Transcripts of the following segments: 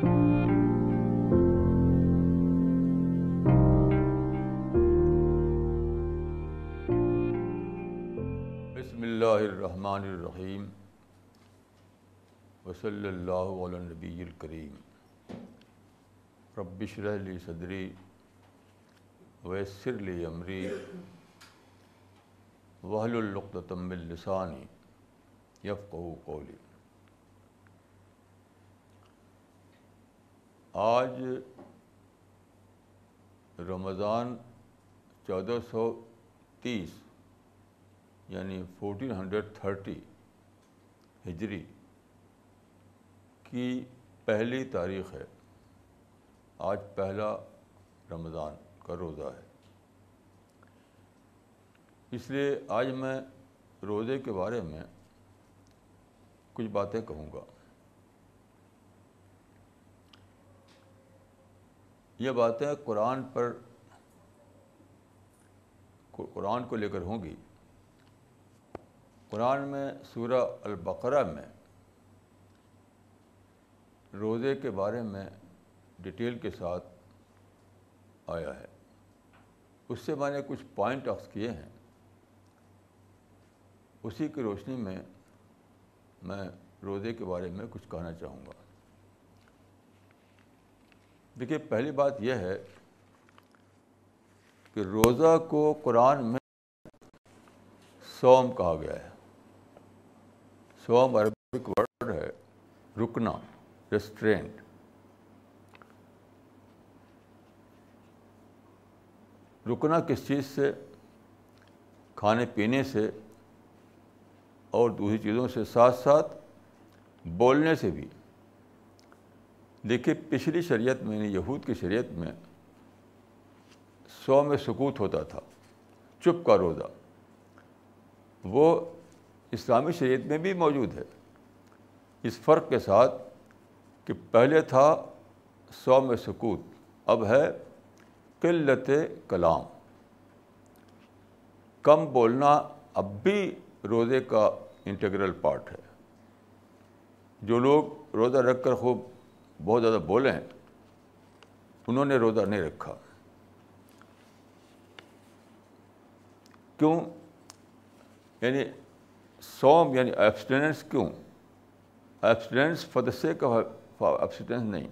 بسم اللہ الرحمن الرحیم وصلی اللہ علی نبی الکریم ربش لی صدری ویسر لی امری وحل القتم السانی یفقہ قولی آج رمضان چودہ سو تیس یعنی فورٹین ہنڈریڈ تھرٹی ہجری کی پہلی تاریخ ہے۔ آج پہلا رمضان کا روزہ ہے۔ اس لیے آج میں روزے کے بارے میں کچھ باتیں کہوں گا۔ یہ باتیں قرآن پر قرآن کو لے کر ہوں گی۔ قرآن میں سورہ البقرہ میں روزے کے بارے میں ڈیٹیل کے ساتھ آیا ہے۔ اس سے میں نے کچھ پوائنٹ آفس کیے ہیں۔ اسی کی روشنی میں میں روزے کے بارے میں کچھ کہنا چاہوں گا۔ دیکھیے، پہلی بات یہ ہے کہ روزہ کو قرآن میں سوم کہا گیا ہے۔ سوم عربک ورڈ ہے رکنا ریسٹرینٹ رکنا کس چیز سے؟ کھانے پینے سے اور دوسری چیزوں سے، ساتھ ساتھ بولنے سے بھی۔ دیکھیے، پچھلی شریعت میں یعنی یہود کی شریعت میں سو میں سکوت ہوتا تھا، چپ کا روزہ۔ وہ اسلامی شریعت میں بھی موجود ہے۔ اس فرق کے ساتھ کہ پہلے تھا سو میں سکوت، اب ہے قلت کلام۔ کم بولنا اب بھی روزے کا انٹیگرل پارٹ ہے۔ جو لوگ روزہ رکھ کر خوب بہت زیادہ بولیں انہوں نے روزہ نہیں رکھا۔ کیوں؟ یعنی سوم یعنی ایبسٹیننس کیوں؟ Abstinence for the sake abstinence نہیں۔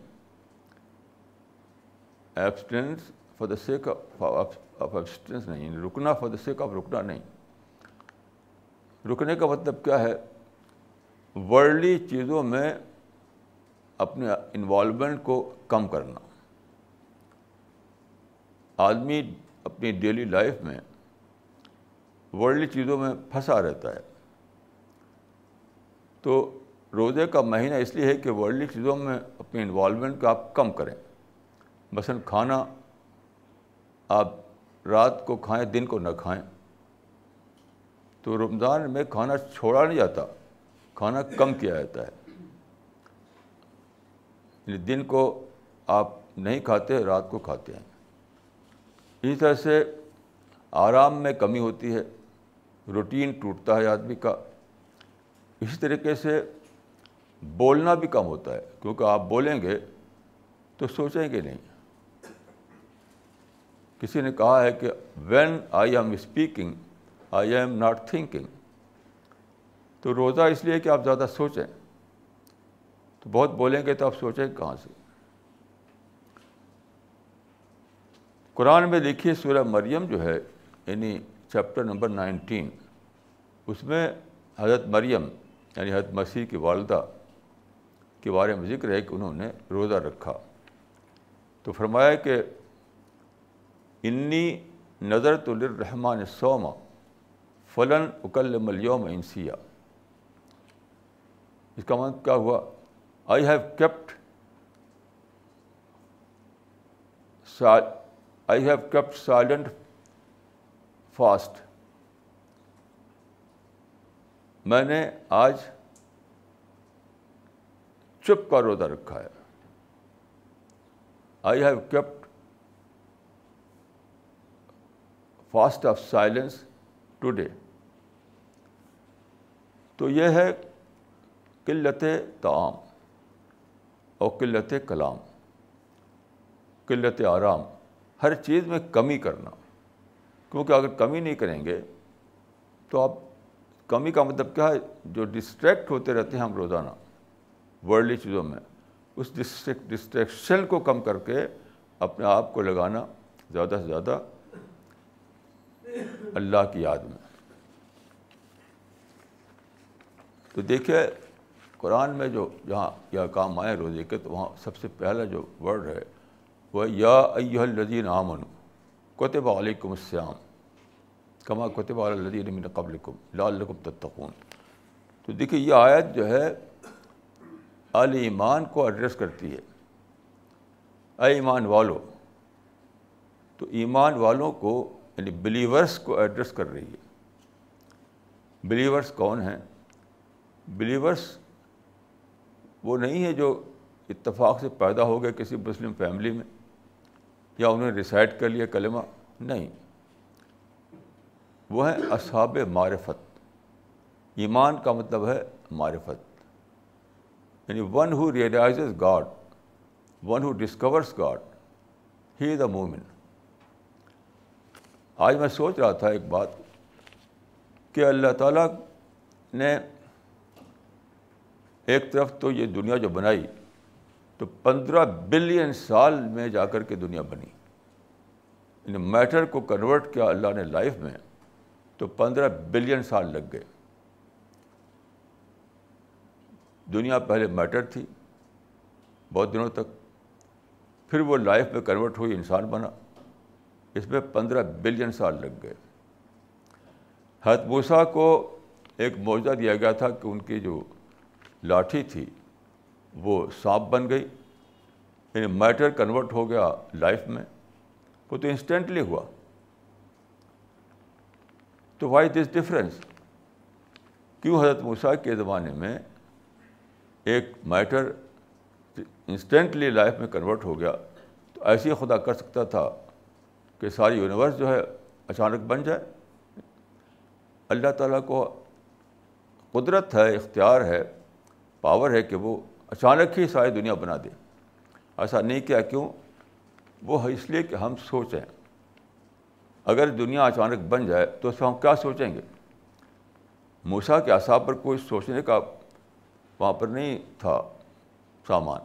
Abstinence for the sake of abstinence نہیں۔ یعنی رکنا فار دا سیک رکنا نہیں۔ رکنے کا مطلب کیا ہے؟ ورلڈلی چیزوں میں اپنے انوالومنٹ کو کم کرنا۔ آدمی اپنی ڈیلی لائف میں ورلڈلی چیزوں میں پھنسا رہتا ہے۔ تو روزے کا مہینہ اس لیے ہے کہ ورلڈلی چیزوں میں اپنی انوالومنٹ کو آپ کم کریں۔ مثلاً کھانا، آپ رات کو کھائیں، دن کو نہ کھائیں۔ تو رمضان میں کھانا چھوڑا نہیں جاتا، کھانا کم کیا جاتا ہے۔ یعنی دن کو آپ نہیں کھاتے، رات کو کھاتے ہیں۔ اسی طرح سے آرام میں کمی ہوتی ہے، روٹین ٹوٹتا ہے آدمی کا۔ اسی طریقے سے بولنا بھی کم ہوتا ہے، کیونکہ آپ بولیں گے تو سوچیں گے نہیں۔ کسی نے کہا ہے کہ when I am speaking I am not thinking تو روزہ اس لیے کہ آپ زیادہ سوچیں۔ تو بہت بولیں گے تو آپ سوچیں کہاں سے۔ قرآن میں دیکھیے سورہ مریم جو ہے یعنی چیپٹر نمبر نائنٹین اس میں حضرت مریم یعنی حضرت مسیح کی والدہ کے بارے میں ذکر ہے کہ انہوں نے روزہ رکھا۔ تو فرمایا کہ انی نظر تو لرحمان سوما فلاں اکل ملیوم انسیا۔ اس کا مطلب کیا ہوا؟ I have kept I have kept silent fast میں نے آج چپ کا روزہ رکھا ہے I have kept fast of silence today تو یہ ہے قلت تعام اور قلت کلام، قلت آرام، ہر چیز میں کمی کرنا۔ کیونکہ اگر کمی نہیں کریں گے، تو آپ کمی کا مطلب کیا ہے؟ جو ڈسٹریکٹ ہوتے رہتے ہیں ہم روزانہ ورلڈلی چیزوں میں، اس ڈسٹریکشن کو کم کر کے اپنے آپ کو لگانا زیادہ سے زیادہ اللہ کی یاد میں۔ تو دیکھیے قرآن میں جو جہاں یہ کام آئے روزے کے، تو وہاں سب سے پہلا جو ورڈ ہے، وہ یا ایہ الذین آمن کوتب علیکم السلام کما کوتب الدین من قبلکم لعلکم تتقون۔ تو دیکھیے، یہ آیت جو ہے عال ایمان کو ایڈریس کرتی ہے۔ اے ایمان والو، تو ایمان والوں کو یعنی بلیورس کو ایڈریس کر رہی ہے۔ بلیورس کون ہیں؟ بلیورس وہ نہیں ہے جو اتفاق سے پیدا ہو گئے کسی مسلم فیملی میں، یا انہوں نے ریسائڈ کر لیا کلمہ، نہیں۔ وہ ہیں اصحاب معرفت۔ ایمان کا مطلب ہے معرفت۔ یعنی one who realizes God one who discovers God he is a مومن آج میں سوچ رہا تھا ایک بات کہ اللہ تعالیٰ نے ایک طرف تو یہ دنیا جو بنائی، تو پندرہ بلین سال میں جا کر کے دنیا بنی۔ یعنی میٹر کو کنورٹ کیا اللہ نے لائف میں، تو پندرہ بلین سال لگ گئے۔ دنیا پہلے میٹر تھی، بہت دنوں تک، پھر وہ لائف میں کنورٹ ہوئی، انسان بنا۔ اس میں پندرہ بلین سال لگ گئے۔ موسیٰ کو ایک معاوضہ دیا گیا تھا کہ ان کی جو لاٹھی تھی، وہ سانپ بن گئی یعنی میٹر کنورٹ ہو گیا لائف میں، وہ تو انسٹنٹلی ہوا۔ تو وائی دس ڈفرینس کیوں حضرت موسیٰ کے زمانے میں ایک میٹر انسٹنٹلی لائف میں کنورٹ ہو گیا؟ تو ایسے ہی خدا کر سکتا تھا کہ ساری یونیورس جو ہے اچانک بن جائے۔ اللہ تعالیٰ کو قدرت ہے، اختیار ہے پاور ہے کہ وہ اچانک ہی ساری دنیا بنا دے۔ ایسا نہیں کیا، کیوں؟ وہ ہے اس لیے کہ ہم سوچیں۔ اگر دنیا اچانک بن جائے تو اس ہم کیا سوچیں گے؟ موسا کے اصاب پر کوئی سوچنے کا وہاں پر نہیں تھا سامان۔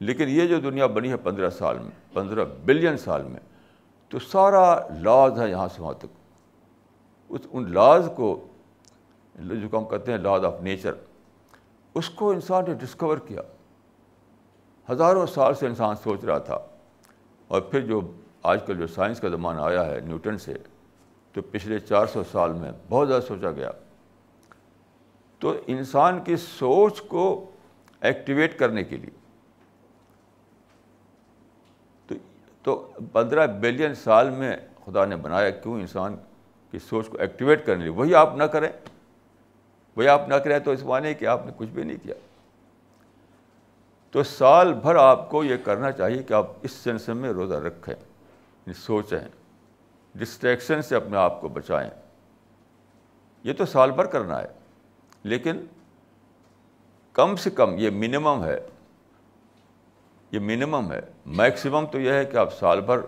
لیکن یہ جو دنیا بنی ہے پندرہ سال میں، پندرہ بلین سال میں، تو سارا لاز ہے یہاں سے وہاں تک۔ اس، ان لاز کو جو ہم کہتے ہیں لاز آف نیچر اس کو انسان نے ڈسکور کیا۔ ہزاروں سال سے انسان سوچ رہا تھا۔ اور پھر جو آج کل جو سائنس کا زمانہ آیا ہے نیوٹن سے، تو پچھلے چار سو سال میں بہت زیادہ سوچا گیا۔ تو انسان کی سوچ کو ایکٹیویٹ کرنے کے لیے۔ تو تو پندرہ بلین سال میں خدا نے بنایا کیوں انسان کی سوچ کو ایکٹیویٹ کرنے لیے؟ وہی آپ نہ کریں۔ وہی آپ نہ کریں تو اس معنی کہ آپ نے کچھ بھی نہیں کیا۔ تو سال بھر آپ کو یہ کرنا چاہیے کہ آپ اس سلسلے میں روزہ رکھیں یعنی سوچیں ڈسٹریکشن سے اپنے آپ کو بچائیں۔ یہ تو سال بھر کرنا ہے، لیکن کم سے کم یہ منیمم ہے۔ یہ منیمم ہے۔ میکسیمم تو یہ ہے کہ آپ سال بھر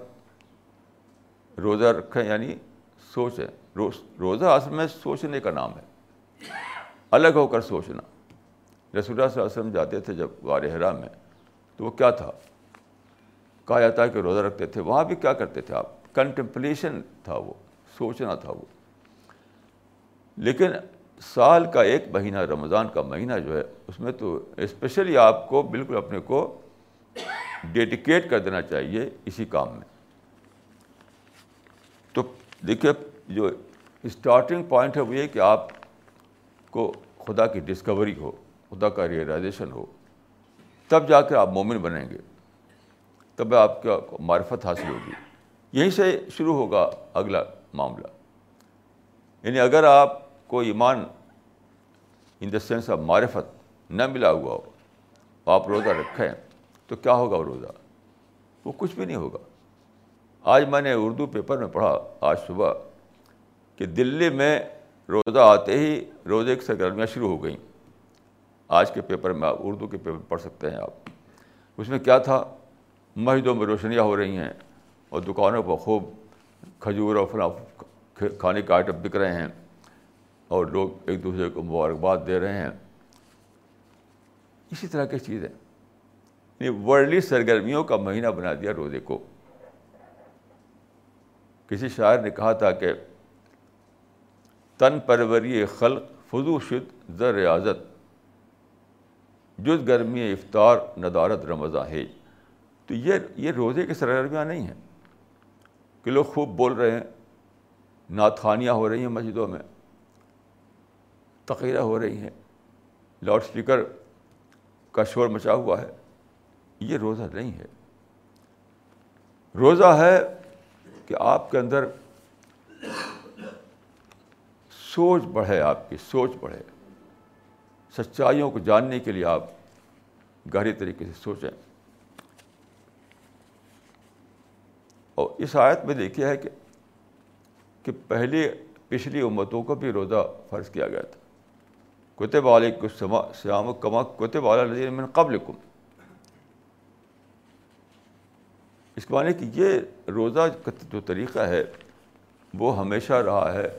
روزہ رکھیں یعنی سوچیں۔ روزہ اصل میں سوچنے کا نام ہے۔ الگ ہو کر سوچنا۔ رسول اللہ صلی اللہ علیہ وسلم جاتے تھے جب غار حرا میں، تو وہ کیا تھا؟ کہا جاتا ہے کہ روزہ رکھتے تھے۔ وہاں بھی کیا کرتے تھے آپ؟ کنٹمپلیشن تھا وہ، سوچنا تھا وہ۔ لیکن سال کا ایک مہینہ، رمضان کا مہینہ جو ہے، اس میں تو اسپیشلی آپ کو بالکل اپنے کو ڈیڈیکیٹ کر دینا چاہیے اسی کام میں۔ تو دیکھیے، جو اسٹارٹنگ پوائنٹ ہے وہ یہ کہ آپ کو خدا کی ڈسکوری ہو، خدا کا ریئلائزیشن ہو، تب جا کر آپ مومن بنیں گے۔ تب آپ کا معرفت حاصل ہوگی۔ یہیں سے شروع ہوگا اگلا معاملہ۔ یعنی اگر آپ کو ایمان ان دا سینس آف معرفت نہ ملا ہوا ہو، آپ روزہ رکھیں، تو کیا ہوگا وہ روزہ؟ وہ کچھ بھی نہیں ہوگا۔ آج میں نے اردو پیپر میں پڑھا، آج صبح، کہ دلی میں روزہ آتے ہی روزے کی سرگرمیاں شروع ہو گئیں۔ آج کے پیپر میں آپ اردو کے پیپر پڑھ سکتے ہیں آپ۔ اس میں کیا تھا؟ مسجدوں میں روشنیاں ہو رہی ہیں اور دکانوں پر خوب کھجور اور فلاں کھانے کے آئٹم بک رہے ہیں اور لوگ ایک دوسرے کو مبارکباد دے رہے ہیں۔ اسی طرح کی چیزیں یعنی ورلڈلی سرگرمیوں کا مہینہ بنا دیا روزے کو۔ کسی شاعر نے کہا تھا کہ تن پروری خلق فضو شد در ریاضت جز گرمی افطار ندارت رمضان ہے۔ تو یہ یہ روزے کی سرگرمیاں نہیں ہیں۔ کہ لوگ خوب بول رہے ہیں نعت ہو رہی ہیں مسجدوں میں تقیرہ ہو رہی ہیں، لاؤڈ اسپیکر کا شور مچا ہوا ہے۔ یہ روزہ نہیں ہے۔ روزہ ہے کہ آپ کے اندر سوچ بڑھے آپ کی، سوچ بڑھے۔ سچائیوں کو جاننے کے لیے آپ گہری طریقے سے سوچیں۔ اور اس آیت میں دیکھا ہے کہ کہ پہلے پچھلی امتوں کو بھی روزہ فرض کیا گیا تھا۔ کتب علیہ سیام و کما کتب علیہ من قبل کم اس کے معنی کہ یہ روزہ کا جو طریقہ ہے، وہ ہمیشہ رہا ہے۔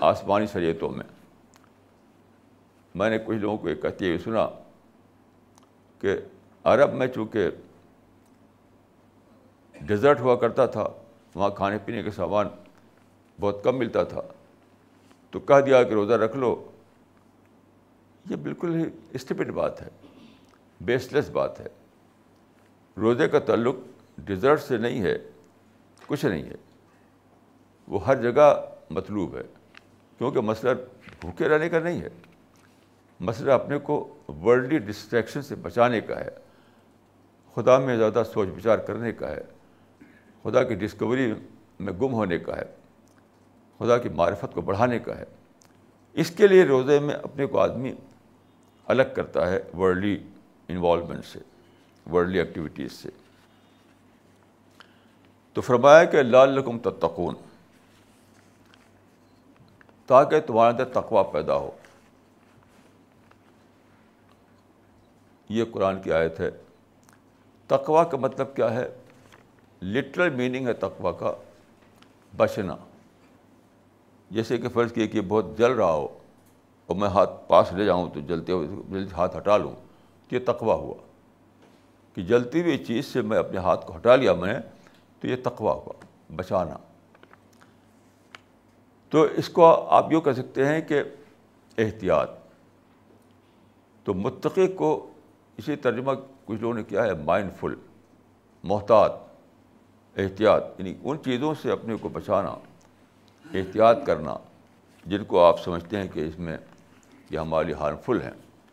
آسمانی شریعتوں میں۔ میں نے کچھ لوگوں کو یہ کہتے ہوئے سنا کہ عرب میں چونکہ ڈیزرٹ ہوا کرتا تھا، وہاں کھانے پینے کے سامان بہت کم ملتا تھا، تو کہہ دیا کہ روزہ رکھ لو۔ یہ بالکل ہی اسٹیپڈ بات ہے بیس لیس بات ہے۔ روزے کا تعلق ڈیزرٹ سے نہیں ہے، کچھ نہیں ہے۔ وہ ہر جگہ مطلوب ہے۔ کیونکہ مسئلہ بھوکے رہنے کا نہیں ہے۔ مسئلہ اپنے کو ورلڈلی ڈسٹریکشن سے بچانے کا ہے۔ خدا میں زیادہ سوچ بچار کرنے کا ہے۔ خدا کی ڈسکوری میں گم ہونے کا ہے۔ خدا کی معرفت کو بڑھانے کا ہے۔ اس کے لیے روزے میں اپنے کو آدمی الگ کرتا ہے ورلڈلی انوالومنٹ سے ورلڈلی ایکٹیویٹیز سے۔ تو فرمایا کہ لال لکم تتقون۔ تاکہ تمہارے اندر تقوا پیدا ہو۔ یہ قرآن کی آیت ہے۔ تقوا کا مطلب کیا ہے؟ لٹرل میننگ ہے تقوا کا۔ بچنا۔ جیسے کہ فرض کیے کہ بہت جل رہا ہو اور میں ہاتھ پاس لے جاؤں تو جلتے ہوئے جلدی ہاتھ ہٹا لوں تو یہ تقوا ہوا۔ کہ جلتی ہوئی چیز سے میں اپنے ہاتھ کو ہٹا لیا میں نے تو یہ تقوا ہوا۔ بچانا۔ تو اس کو آپ یوں کہہ سکتے ہیں کہ احتیاط۔ تو متقی کو اسی ترجمہ کچھ لوگوں نے کیا ہے مائنڈ فل محتاط، احتیاط یعنی ان چیزوں سے اپنے کو بچانا، احتیاط کرنا، جن کو آپ سمجھتے ہیں کہ اس میں یہ ہماری ہارمفل ہیں۔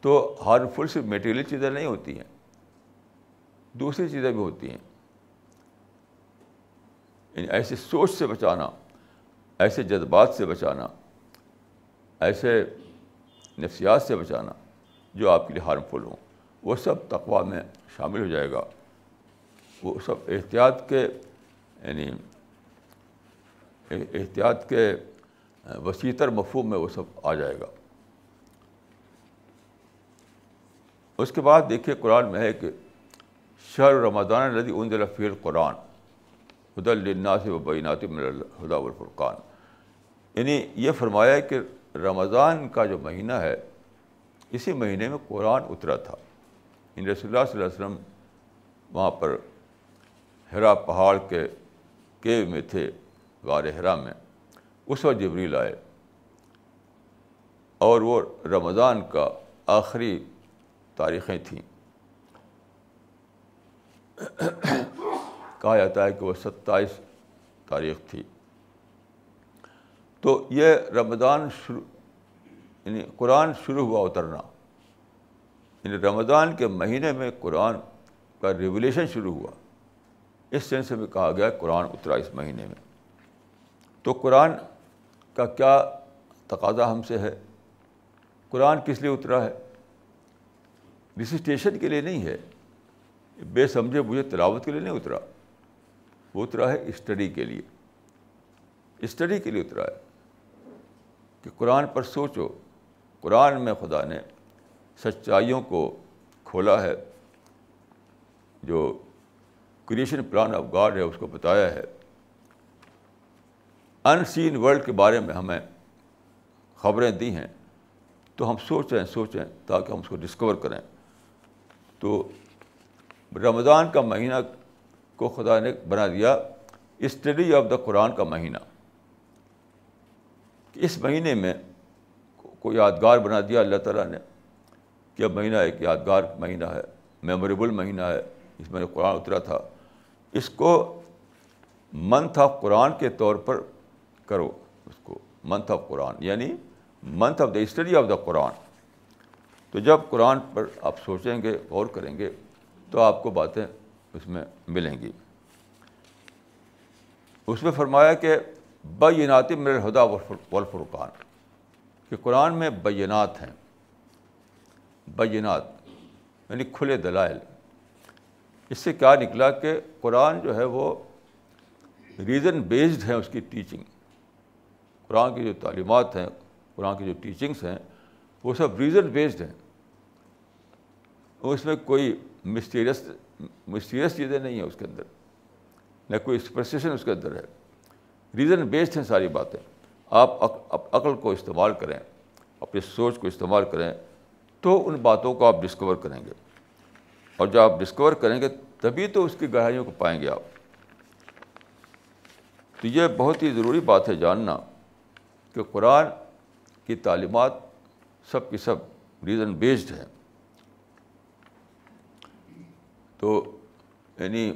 تو ہارمفل صرف میٹیریل چیزیں نہیں ہوتی ہیں، دوسری چیزیں بھی ہوتی ہیں۔ یعنی ایسی سوچ سے بچانا ایسے جذبات سے بچانا، ایسے نفسیات سے بچانا جو آپ کے لیے ہارمفل ہوں۔ وہ سب تقوا میں شامل ہو جائے گا۔ وہ سب احتیاط کے یعنی احتیاط کے وسیع تر مفہوم میں وہ سب آ جائے گا۔ اس کے بعد دیکھیے قرآن میں ہے کہ شہر رمضان ندی ان دل فی القرآن۔ حد الناس و بینات خدا الفرقان یعنی یہ فرمایا کہ رمضان کا جو مہینہ ہے، اسی مہینے میں قرآن اترا تھا۔ ان رسول اللہ صلی اللہ علیہ وسلم وہاں پر ہرا پہاڑ کے کیو میں تھے، غار ہرا میں۔ اس وقت جبریل آئے۔ اور وہ رمضان کا آخری تاریخیں تھیں۔ کہا جاتا ہے کہ وہ ستائیس تاریخ تھی۔ تو یہ رمضان شروع یعنی قرآن شروع ہوا اترنا۔ یعنی رمضان کے مہینے میں قرآن کا ریولیشن شروع ہوا۔ اس سینس میں کہا گیا قرآن اترا اس مہینے میں۔ تو قرآن کا کیا تقاضا ہم سے ہے؟ قرآن کس لیے اترا ہے؟ ریسسٹیشن کے لیے نہیں ہے۔ بے سمجھے مجھے تلاوت کے لیے نہیں اترا۔ وہ اترا ہے اسٹڈی کے لیے۔ اسٹڈی کے لیے اترا ہے کہ قرآن پر سوچو۔ قرآن میں خدا نے سچائیوں کو کھولا ہے، جو کریشن پلان آف گاڈ ہے، اس کو بتایا ہے۔ ان سین ورلڈ کے بارے میں ہمیں خبریں دی ہیں۔ تو ہم سوچیں سوچیں تاکہ ہم اس کو ڈسکور کریں۔ تو رمضان کا مہینہ کو خدا نے بنا دیا اسٹڈی آف دا قرآن کا مہینہ۔ اس مہینے میں کوئی یادگار بنا دیا اللہ تعالیٰ نے کہ اب مہینہ ایک یادگار مہینہ ہے، میموریبل مہینہ ہے، اس میں قرآن اترا تھا۔ اس کو منتھ آف قرآن کے طور پر کرو۔ اس کو منتھ آف قرآن یعنی month of the study of the قرآن۔ تو جب قرآن پر آپ سوچیں گے، غور کریں گے، تو آپ کو باتیں اس میں ملیں گی۔ اس میں فرمایا کہ بیناتی میرے ہدا والفرقان، کہ قرآن میں بینات ہیں۔ بینات یعنی کھلے دلائل۔ اس سے کیا نکلا کہ قرآن جو ہے وہ ریزن بیسڈ ہیں اس کی ٹیچنگ قرآن کی جو تعلیمات ہیں، قرآن کی جو ٹیچنگس ہیں، وہ سب ریزن بیسڈ ہیں۔ اس میں کوئی مسٹیریس مسٹیریس چیزیں نہیں ہیں اس کے اندر۔ نہ کوئی ایکسپریسیشن اس کے اندر ہے۔ ریزن بیسڈ ہیں ساری باتیں۔ آپ عقل کو استعمال کریں، اپنی سوچ کو استعمال کریں، تو ان باتوں کو آپ ڈسکور کریں گے۔ اور جب آپ ڈسکور کریں گے، تبھی تو اس کی گہرائیوں کو پائیں گے آپ۔ تو یہ بہت ہی ضروری بات ہے جاننا کہ قرآن کی تعلیمات سب کی سب ریزن بیسڈ ہیں۔ تو یعنی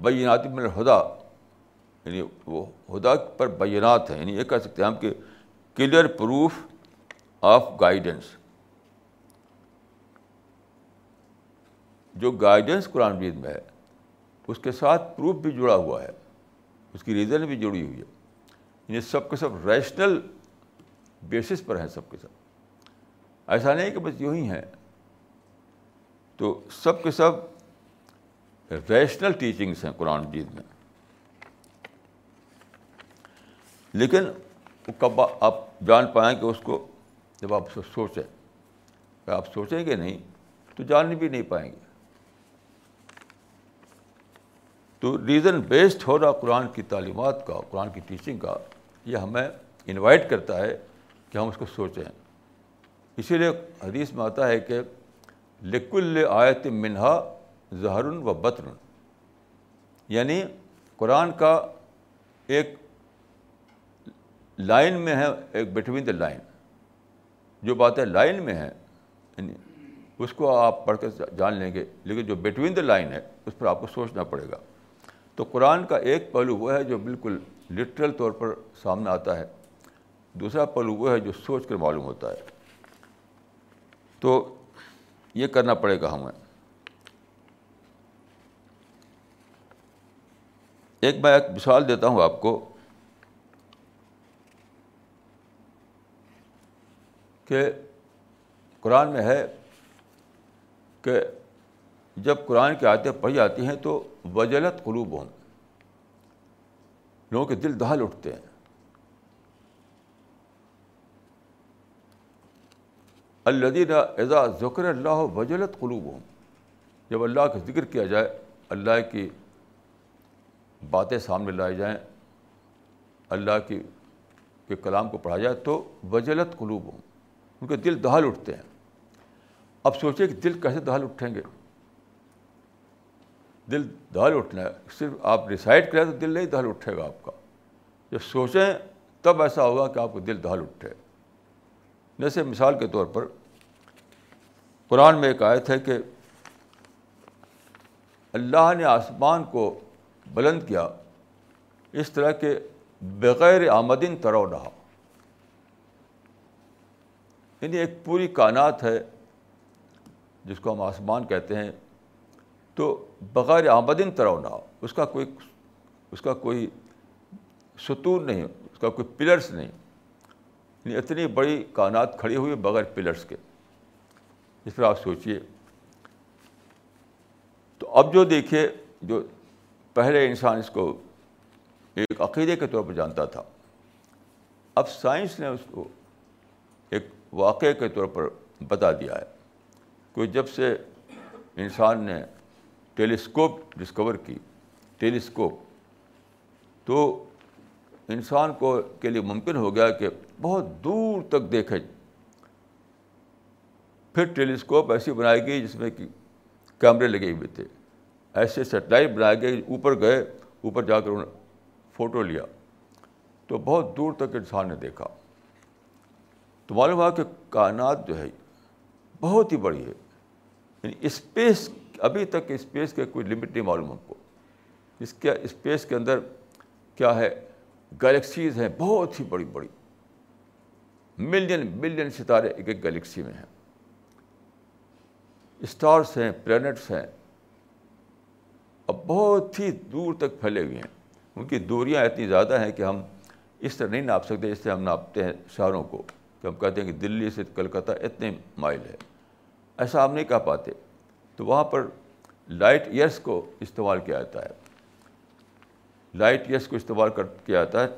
بینات من الہدا یعنی وہ ہدا پر بینات ہیں یعنی یہ کہہ سکتے ہیں ہم کہ کلیئر پروف آف گائیڈنس جو گائیڈنس قرآن مجید میں ہے، اس کے ساتھ پروف بھی جڑا ہوا ہے، اس کی ریزن بھی جڑی ہوئی ہے۔ یعنی سب کے سب ریشنل بیسس پر ہیں سب کے سب۔ ایسا نہیں کہ بس یوں ہی ہیں۔ تو سب کے سب ریشنل ٹیچنگس ہیں قرآن مجید میں۔ لیکن کب آپ جان پائیں کہ اس کو جب آپ سوچیں کہ آپ سوچیں گے نہیں تو جان بھی نہیں پائیں گے۔ تو ریزن بیسڈ ہو رہا قرآن کی تعلیمات کا، قرآن کی ٹیچنگ کا، یہ ہمیں انوائٹ کرتا ہے کہ ہم اس کو سوچیں۔ اسی لیے حدیث میں آتا ہے کہ لکل آیت منہا ظہر و بطن یعنی قرآن کا ایک لائن میں ہے، ایک بٹوین دا لائن جو باتیں لائن میں ہیں یعنی اس کو آپ پڑھ کر جان لیں گے، لیکن جو بٹوین دا لائن ہے، اس پر آپ کو سوچنا پڑے گا۔ تو قرآن کا ایک پہلو وہ ہے جو بالکل لٹرل طور پر سامنے آتا ہے۔ دوسرا پہلو وہ ہے جو سوچ کر معلوم ہوتا ہے۔ تو یہ کرنا پڑے گا ہمیں۔ ایک میں ایک مثال دیتا ہوں آپ کو کہ قرآن میں ہے کہ جب قرآن کی آیتیں پڑھی جاتی ہیں تو وجلت قلوب ہوں لوگوں کے دل دہل اٹھتے ہیں۔ الدین اعزا ذکر اللہ وجلت قلوب ہوں جب اللہ کا ذکر کیا جائے، اللہ کی باتیں سامنے لائی جائیں، اللہ کی، کے کلام کو پڑھا جائے تو وجلت قلوب ہوں ان کے دل دہل اٹھتے ہیں۔ اب سوچیں کہ دل کیسے دہل اٹھیں گے؟ دل دہل اٹھنا ہے، صرف آپ ڈسائڈ کریں تو دل نہیں دہل اٹھے گا آپ کا۔ جب سوچیں تب ایسا ہوگا کہ آپ کو دل دہل اٹھے۔ جیسے مثال کے طور پر، قرآن میں ایک آیت ہے کہ اللہ نے آسمان کو بلند کیا، اس طرح کے بغیر آمدن ترو رہا۔ یعنی ایک پوری کائنات ہے، جس کو ہم آسمان کہتے ہیں، تو بغیر آمدن ترو نہ اس کا کوئی، اس کا کوئی ستون نہیں، اس کا کوئی پلرس نہیں۔ یعنی اتنی بڑی کائنات کھڑی ہوئی بغیر پلرس کے۔ اس پر آپ سوچیے تو اب جو دیکھیے، جو پہلے انسان اس کو ایک عقیدے کے طور پر جانتا تھا۔ اب سائنس نے اس کو ایک واقعے کے طور پر بتا دیا ہے کوئی جب سے انسان نے ٹیلیسکوپ ڈسکور کی، ٹیلیسکوپ، تو انسان کو کے لیے ممکن ہو گیا کہ بہت دور تک دیکھے۔ پھر ٹیلیسکوپ ایسی بنائی گئی جس میں کہ کیمرے لگے ہوئے تھے۔ ایسے سیٹلائٹ بنائے گئے اوپر گئے، اوپر جا کر انہوں نے فوٹو لیا۔ تو بہت دور تک انسان نے دیکھا۔ تو معلوم ہوا کہ کائنات جو ہے، بہت ہی بڑی ہے۔ یعنی اسپیس، ابھی تک اسپیس کے کوئی لمٹ نہیں معلوم ہم کو۔ اس کے، اسپیس کے اندر کیا ہے؟ گلیکسیز ہیں، بہت ہی بڑی بڑی۔ ملین ملین ستارے ایک ایک گلیکسی میں ہیں۔ اسٹارس ہیں، پلانٹس ہیں۔ اب بہت ہی دور تک پھیلے ہوئے ہیں۔ ان کی دوریاں اتنی زیادہ ہیں کہ ہم اس طرح نہیں ناپ سکتے اس سے ہم ناپتے ہیں شہروں کو۔ کہ ہم کہتے ہیں کہ دلی سے کلکتہ اتنے مائل ہے۔ ایسا ہم نہیں کہہ پاتے۔ تو وہاں پر لائٹ ایئرس کو استعمال کیا جاتا ہے۔ لائٹ ایئرس کو استعمال کر کیا جاتا ہے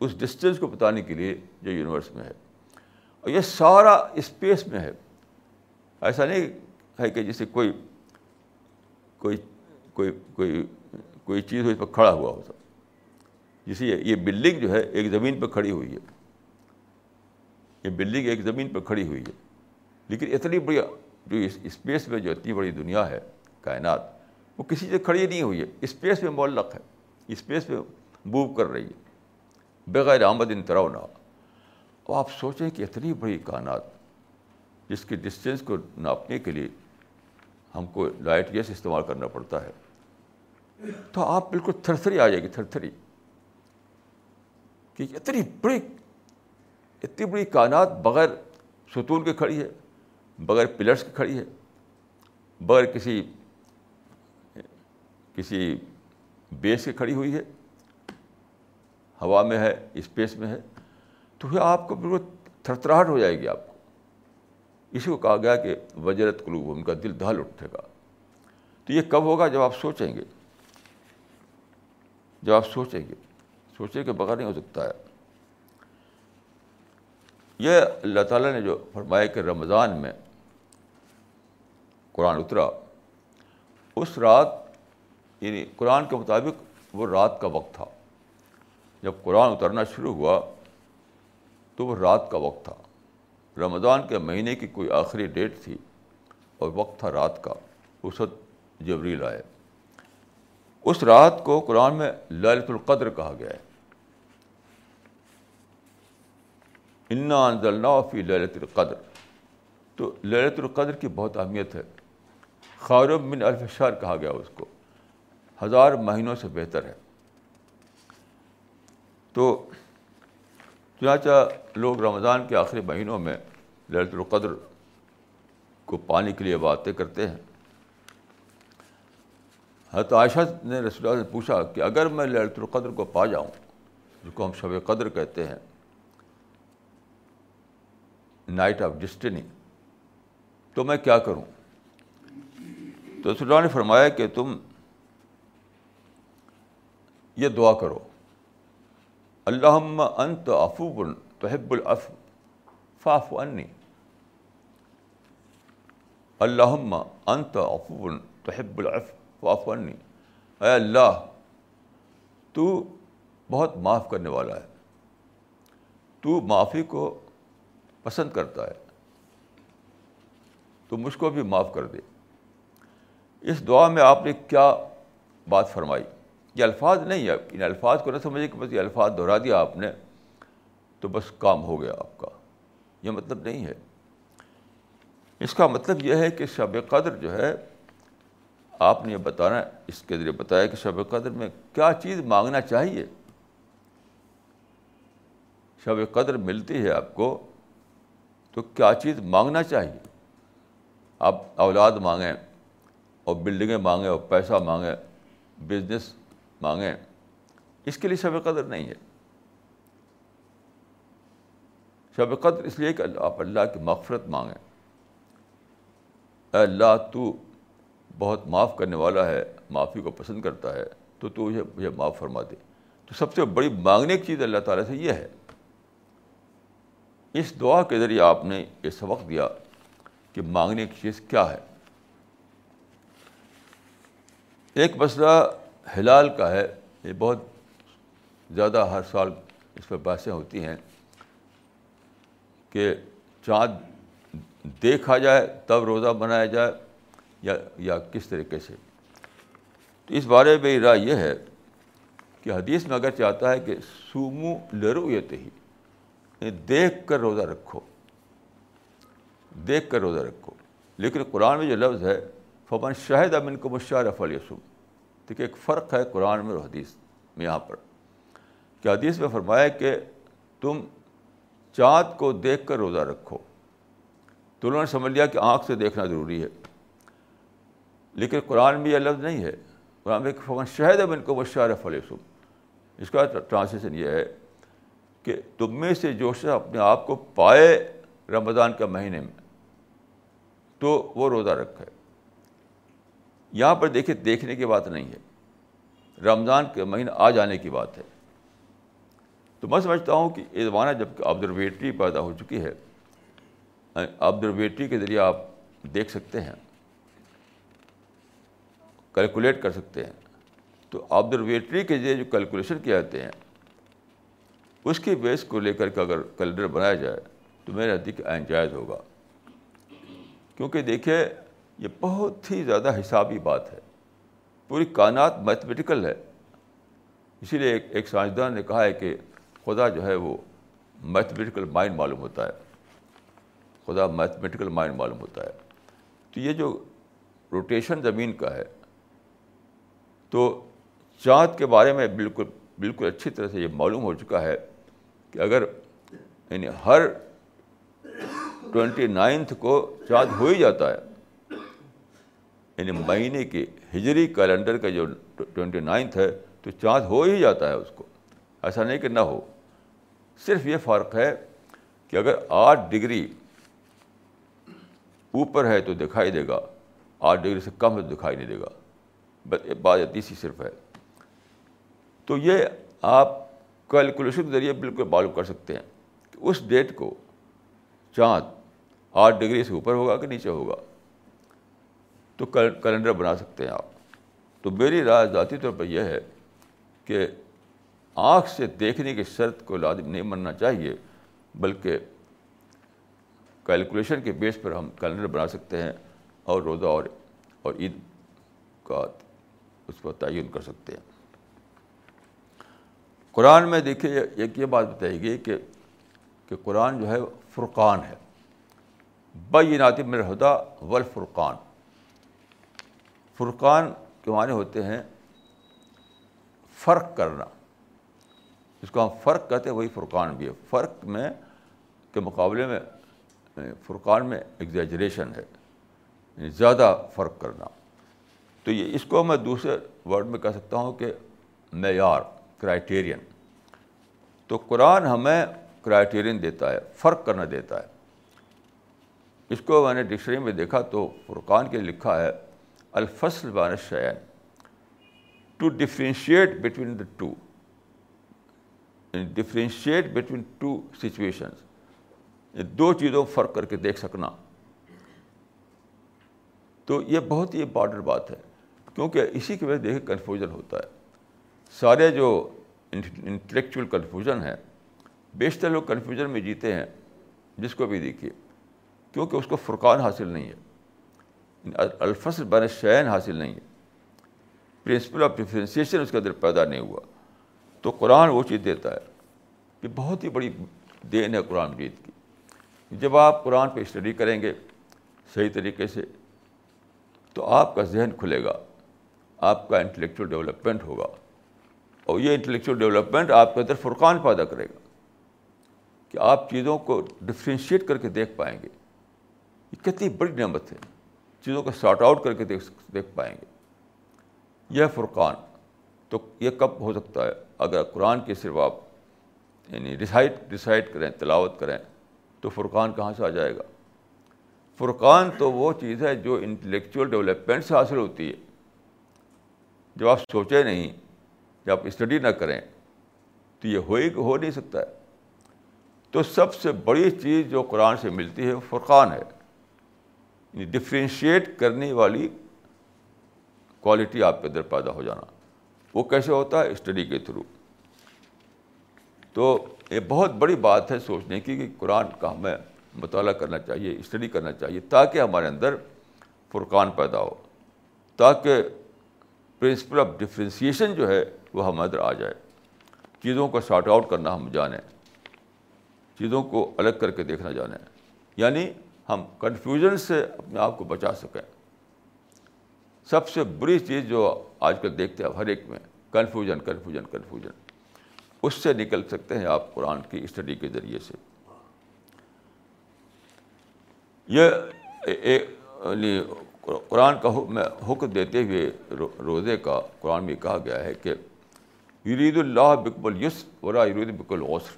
اس ڈسٹینس کو بتانے کے لیے جو یونیورس میں ہے۔ اور یہ سارا اسپیس میں ہے۔ ایسا نہیں ہے کہ جیسے کوئی کوئی کوئی کوئی کوئی چیز ہو اس پر کھڑا ہوا ہوتا۔ جسے یہ بلڈنگ جو ہے ایک زمین پہ کھڑی ہوئی ہے۔ یہ بلڈنگ ایک زمین پہ کھڑی ہوئی ہے۔ لیکن اتنی بڑی جو اسپیس میں جو اتنی بڑی دنیا ہے، کائنات، وہ کسی سے کھڑی نہیں ہوئی ہے۔ اسپیس میں معلق ہے۔ اسپیس میں موو کر رہی ہے۔ بغیر آمد ان ترونا اب آپ سوچیں کہ اتنی بڑی کائنات، جس کے ڈسٹینس کو ناپنے کے لیے ہم کو لائٹ گیس استعمال کرنا پڑتا ہے۔ تو آپ بالکل تھرتھری آ جائے گی، تھرتھری۔ کہ اتنی بڑی اتنی بڑی کائنات بغیر ستون کے کھڑی ہے، بغیر پلرس کی کھڑی ہے، بغیر کسی کسی بیس کے کھڑی ہوئی ہے۔ ہوا میں ہے، اسپیس میں ہے۔ تو پھر آپ کو بالکل تھرتھراہٹ ہو جائے گی آپ کو۔ اسی کو کہا گیا کہ وجرت قلوب ان کا دل دہل اٹھے گا۔ تو یہ کب ہوگا جب آپ سوچیں گے؟ جب آپ سوچیں گے سوچیں کہ بغیر نہیں ہو سکتا ہے۔ یہ اللہ تعالیٰ نے جو فرمایا کہ رمضان میں قرآن اترا، اس رات یعنی قرآن کے مطابق وہ رات کا وقت تھا۔ جب قرآن اترنا شروع ہوا، تو وہ رات کا وقت تھا۔ رمضان کے مہینے کی کوئی آخری ڈیٹ تھی اور وقت تھا رات کا۔ اس وقت جبریل آئے۔ اس رات کو قرآن میں للت القدر کہا گیا ہے۔ انا فی للت القدر۔ تو للت القدر کی بہت اہمیت ہے۔ خارب من الفشار کہا گیا اس کو۔ ہزار مہینوں سے بہتر ہے۔ تو چنانچہ لوگ رمضان کے آخری مہینوں میں للت القدر کو پانے کے لیے باتیں کرتے ہیں۔ حضرت عائشہ نے رسول اللہ سے پوچھا کہ اگر میں للت القدر کو پا جاؤں، جس کو ہم شب قدر کہتے ہیں نائٹ آف ڈسٹنی تو میں کیا کروں؟ تو رسول اللہ نے فرمایا کہ تم یہ دعا کرو۔ اللہ انت افوب تحب العف فاف انی اللہ انت افوب تحب العف۔ فاف اے اللہ، تو بہت معاف کرنے والا ہے۔ تو معافی کو پسند کرتا ہے۔ تو مجھ کو بھی معاف کر دے۔ اس دعا میں آپ نے کیا بات فرمائی؟ یہ الفاظ نہیں ہے۔ ان الفاظ کو نہ سمجھے کہ بس یہ الفاظ دہرا دیا آپ نے تو بس کام ہو گیا آپ کا۔ یہ مطلب نہیں ہے۔ اس کا مطلب یہ ہے کہ شب قدر جو ہے آپ نے یہ بتانا اس کے ذریعے بتایا کہ شب قدر میں کیا چیز مانگنا چاہیے؟ شب قدر ملتی ہے آپ کو تو کیا چیز مانگنا چاہیے؟ آپ اولاد مانگیں اور بلڈنگیں مانگیں اور پیسہ مانگیں، بزنس مانگیں، اس کے لیے شب قدر نہیں ہے۔ شب قدر اس لیے کہ آپ اللہ کی مغفرت مانگیں۔ اے اللہ، تو بہت معاف کرنے والا ہے، معافی کو پسند کرتا ہے، تو تو مجھے مجھے معاف فرما دے۔ تو سب سے بڑی مانگنے کی چیز اللہ تعالیٰ سے یہ ہے۔ اس دعا کے ذریعے آپ نے یہ سبق دیا کہ مانگنے کی چیز کیا ہے۔ ایک مسئلہ ہلال کا ہے، یہ بہت زیادہ ہر سال اس پہ بحثیں ہوتی ہیں کہ چاند دیکھا جائے، تب روزہ بنایا جائے یا یا کس طریقے سے؟ تو اس بارے میں رائے یہ ہے کہ حدیث میں اگر چاہتا ہے کہ سومو لرو یہ ہی یعنی دیکھ کر روزہ رکھو، دیکھ کر روزہ رکھو۔ لیکن قرآن میں جو لفظ ہے، فمن شاہد امن کو مشارف یسوم دیکھیے ایک فرق ہے قرآن میں اور حدیث میں یہاں پر۔ کہ حدیث میں فرمایا کہ تم چاند کو دیکھ کر روزہ رکھو۔ تو انہوں نے سمجھ لیا کہ آنکھ سے دیکھنا ضروری ہے۔ لیکن قرآن میں یہ لفظ نہیں ہے۔ قرآن میں ایک فمن شاہد امن کو مشارف یسوم اس کا ٹرانسلیشن یہ ہے کہ تم میں سے جو شخص اپنے آپ کو پائے رمضان کے مہینے میں، تو وہ روزہ رکھے۔ یہاں پر دیکھیے، دیکھنے کی بات نہیں ہے۔ رمضان کے مہینہ آ جانے کی بات ہے۔ تو میں سمجھتا ہوں کہ یہ زمانہ جبکہ آبزرویٹری پیدا ہو چکی ہے آبزرویٹری کے ذریعے آپ دیکھ سکتے ہیں۔ کیلکولیٹ کر سکتے ہیں۔ تو آبزرویٹری کے ذریعے جو کیلکولیشن کیے جاتے ہیں، اس کی بیس کو لے کر کے اگر کیلنڈر بنایا جائے، تو میرے نزدیک جائز ہوگا۔ کیونکہ دیکھیے، یہ بہت ہی زیادہ حسابی بات ہے۔ پوری کائنات میتھمیٹیکل ہے۔ اسی لیے ایک ایک سائنسدان نے کہا ہے کہ خدا جو ہے وہ میتھمیٹیکل مائنڈ معلوم ہوتا ہے۔ خدا میتھمیٹیکل مائنڈ معلوم ہوتا ہے۔ تو یہ جو روٹیشن زمین کا ہے تو چاند کے بارے میں بالکل بالکل اچھی طرح سے یہ معلوم ہو چکا ہے کہ اگر یعنی ہر ٹوینٹی نائنتھ کو چاند ہو ہی جاتا ہے یعنی مہینے کی ہجری کیلنڈر کا جو ٹوینٹی نائنتھ ہے تو چاند ہو ہی جاتا ہے اس کو۔ ایسا نہیں کہ نہ ہو۔ صرف یہ فرق ہے کہ اگر آٹھ ڈگری اوپر ہے تو دکھائی دے گا، آٹھ ڈگری سے کم ہے تو دکھائی نہیں دے گا۔ بس بات تیسری صرف ہے۔ تو یہ آپ کیلکولیشن کے ذریعے بالکل معلوم کر سکتے ہیں کہ اس ڈیٹ کو چاند آٹھ ڈگری سے اوپر ہوگا کہ نیچے ہوگا۔ تو کیلنڈر بنا سکتے ہیں آپ۔ تو میری رائے ذاتی طور پر یہ ہے کہ آنکھ سے دیکھنے کی شرط کو لازم نہیں ماننا چاہیے، بلکہ کیلکولیشن کے بیس پر ہم کیلنڈر بنا سکتے ہیں اور روزہ اور اور عید کا اس پر تعین کر سکتے ہیں۔ قرآن میں دیکھیے، ایک یہ بات بتائی گئی کہ کہ قرآن جو ہے، فرقان ہے۔ بینات من الہدا والفرقان۔ فرقان کے معنی ہوتے ہیں فرق کرنا۔ اس کو ہم فرق کہتے ہیں، وہی فرقان بھی ہے۔ فرق میں، کے مقابلے میں، فرقان میں ایگزیجریشن ہے۔ یعنی زیادہ فرق کرنا۔ تو یہ اس کو میں دوسرے ورڈ میں کہہ سکتا ہوں کہ معیار کرائٹیرین تو قرآن ہمیں کرائٹیرین دیتا ہے، فرق کرنا دیتا ہے۔ اس کو میں نے ڈکشنری میں دیکھا تو فرقان کے لکھا ہے، الفصل بان شعین to differentiate between the to differentiate between two situations دو چیزوں فرق کر کے دیکھ سکنا۔ تو یہ بہت ہی امپارٹنٹ بات ہے۔ کیونکہ اسی کی وجہ سے کنفیوژن ہوتا ہے۔ سارے جو انٹلیکچوئل کنفیوژن ہے بیشتر لوگ کنفیوژن میں جیتے ہیں، جس کو بھی دیکھیے۔ کیونکہ اس کو فرقان حاصل نہیں ہے۔ الفصل بین شعین حاصل نہیں ہے۔ پرنسپل آف ڈفرینسیشن اس کے اندر پیدا نہیں ہوا۔ تو قرآن وہ چیز دیتا ہے کہ بہت ہی بڑی دین ہے قرآن مجید کی۔ جب آپ قرآن پہ اسٹڈی کریں گے صحیح طریقے سے، تو آپ کا ذہن کھلے گا۔ آپ کا انٹلیکچوئل ڈیولپمنٹ ہوگا۔ اور یہ انٹلیکچوئل ڈیولپمنٹ آپ کے اندر فرقان پیدا کرے گا کہ آپ چیزوں کو ڈفرینشیٹ کر کے دیکھ پائیں گے۔ یہ کتنی بڑی نعمت ہے۔ چیزوں کو سارٹ آؤٹ کر کے دیکھ دیکھ پائیں گے۔ یہ فرقان۔ تو یہ کب ہو سکتا ہے؟ اگر قرآن کے صرف آپ یعنی ڈسائڈ ڈسائڈ کریں، تلاوت کریں، تو فرقان کہاں سے آ جائے گا؟ فرقان تو وہ چیز ہے جو انٹلیکچوئل ڈیولپمنٹ سے حاصل ہوتی ہے۔ جب آپ سوچے نہیں، جب آپ اسٹڈی نہ کریں، تو یہ ہو ہی ہو نہیں سکتا ہے۔ تو سب سے بڑی چیز جو قرآن سے ملتی ہے وہ فرقان ہے۔ یعنی ڈفرینشیٹ کرنے والی کوالٹی آپ کے اندر پیدا ہو جانا۔ وہ کیسے ہوتا ہے؟ اسٹڈی کے تھرو تو یہ بہت بڑی بات ہے سوچنے کی کہ قرآن کا ہمیں مطالعہ کرنا چاہیے اسٹڈی کرنا چاہیے تاکہ ہمارے اندر فرقان پیدا ہو۔ تاکہ پرنسپل آف ڈفرینسیشن جو ہے وہ ہمارے اندر آ جائے۔ چیزوں کو شارٹ آؤٹ کرنا ہم جانیں۔ چیزوں کو الگ کر کے دیکھنا جانیں۔ یعنی ہم کنفیوژن سے اپنے آپ کو بچا سکیں۔ سب سے بری چیز جو آج کل دیکھتے ہیں ہر ایک میں کنفیوژن کنفیوژن کنفیوژن اس سے نکل سکتے ہیں آپ قرآن کی اسٹڈی کے ذریعے سے۔ یہ یعنی قرآن کا حکم دیتے ہوئے روزے کا قرآن میں کہا گیا ہے کہ یرید اللہ بکب الیس ورا یرید بک العسر۔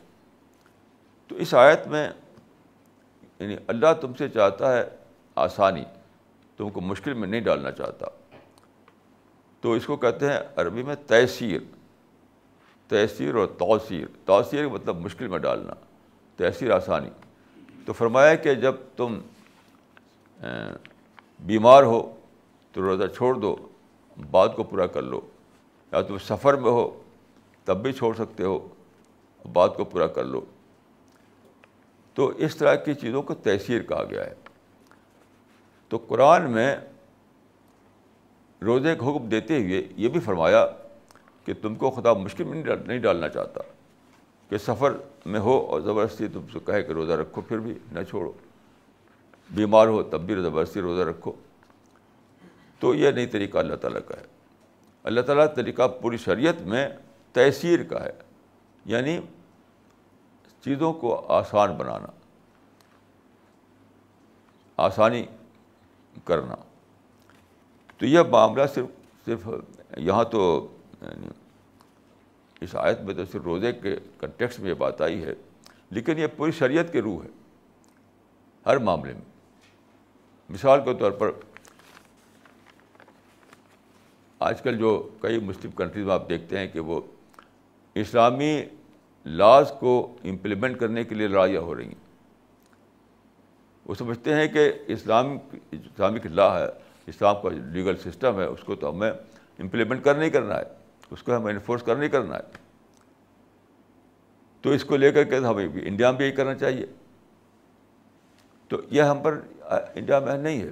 تو اس آیت میں یعنی اللہ تم سے چاہتا ہے آسانی، تم کو مشکل میں نہیں ڈالنا چاہتا۔ تو اس کو کہتے ہیں عربی میں تحصیر تحصیر اور توثیر توثیر مطلب مشکل میں ڈالنا تحصیر آسانی۔ تو فرمایا کہ جب تم بیمار ہو تو روزہ چھوڑ دو بات کو پورا کر لو۔ یا تم سفر میں ہو تب بھی چھوڑ سکتے ہو بات کو پورا کر لو۔ تو اس طرح کی چیزوں کو تحصیر کہا گیا ہے۔ تو قرآن میں روزے کا حکم دیتے ہوئے یہ بھی فرمایا کہ تم کو خدا مشکل میں نہیں ڈالنا چاہتا۔ کہ سفر میں ہو اور زبردستی تم سے کہے کہ روزہ رکھو، پھر بھی نہ چھوڑو۔ بیمار ہو تب بھی زبردستی روزہ رکھو۔ تو یہ نئی طریقہ اللہ تعالیٰ کا ہے۔ اللہ تعالیٰ طریقہ پوری شریعت میں تحصیر کا ہے۔ یعنی چیزوں کو آسان بنانا، آسانی کرنا۔ تو یہ معاملہ صرف صرف یہاں تو یعنی اس آیت میں تو صرف روزے کے کنٹیکس میں یہ بات آئی ہے، لیکن یہ پوری شریعت کے روح ہے، ہر معاملے میں۔ مثال کے طور پر، آج کل جو کئی مسلم کنٹریز میں آپ دیکھتے ہیں کہ وہ اسلامی لاز کو امپلیمنٹ کرنے کے لیے لڑائیاں ہو رہی ہیں۔ وہ سمجھتے ہیں کہ اسلام اسلامک لا ہے، اسلام کا لیگل سسٹم ہے، اس کو تو ہمیں امپلیمنٹ کرنا ہی کرنا ہے، اس کو ہمیں انفورس کرنا ہی کرنا ہے۔ تو اس کو لے کر کے ہمیں انڈیا میں بھی یہی کرنا چاہیے۔ تو یہ ہم پر انڈیا میں نہیں ہے۔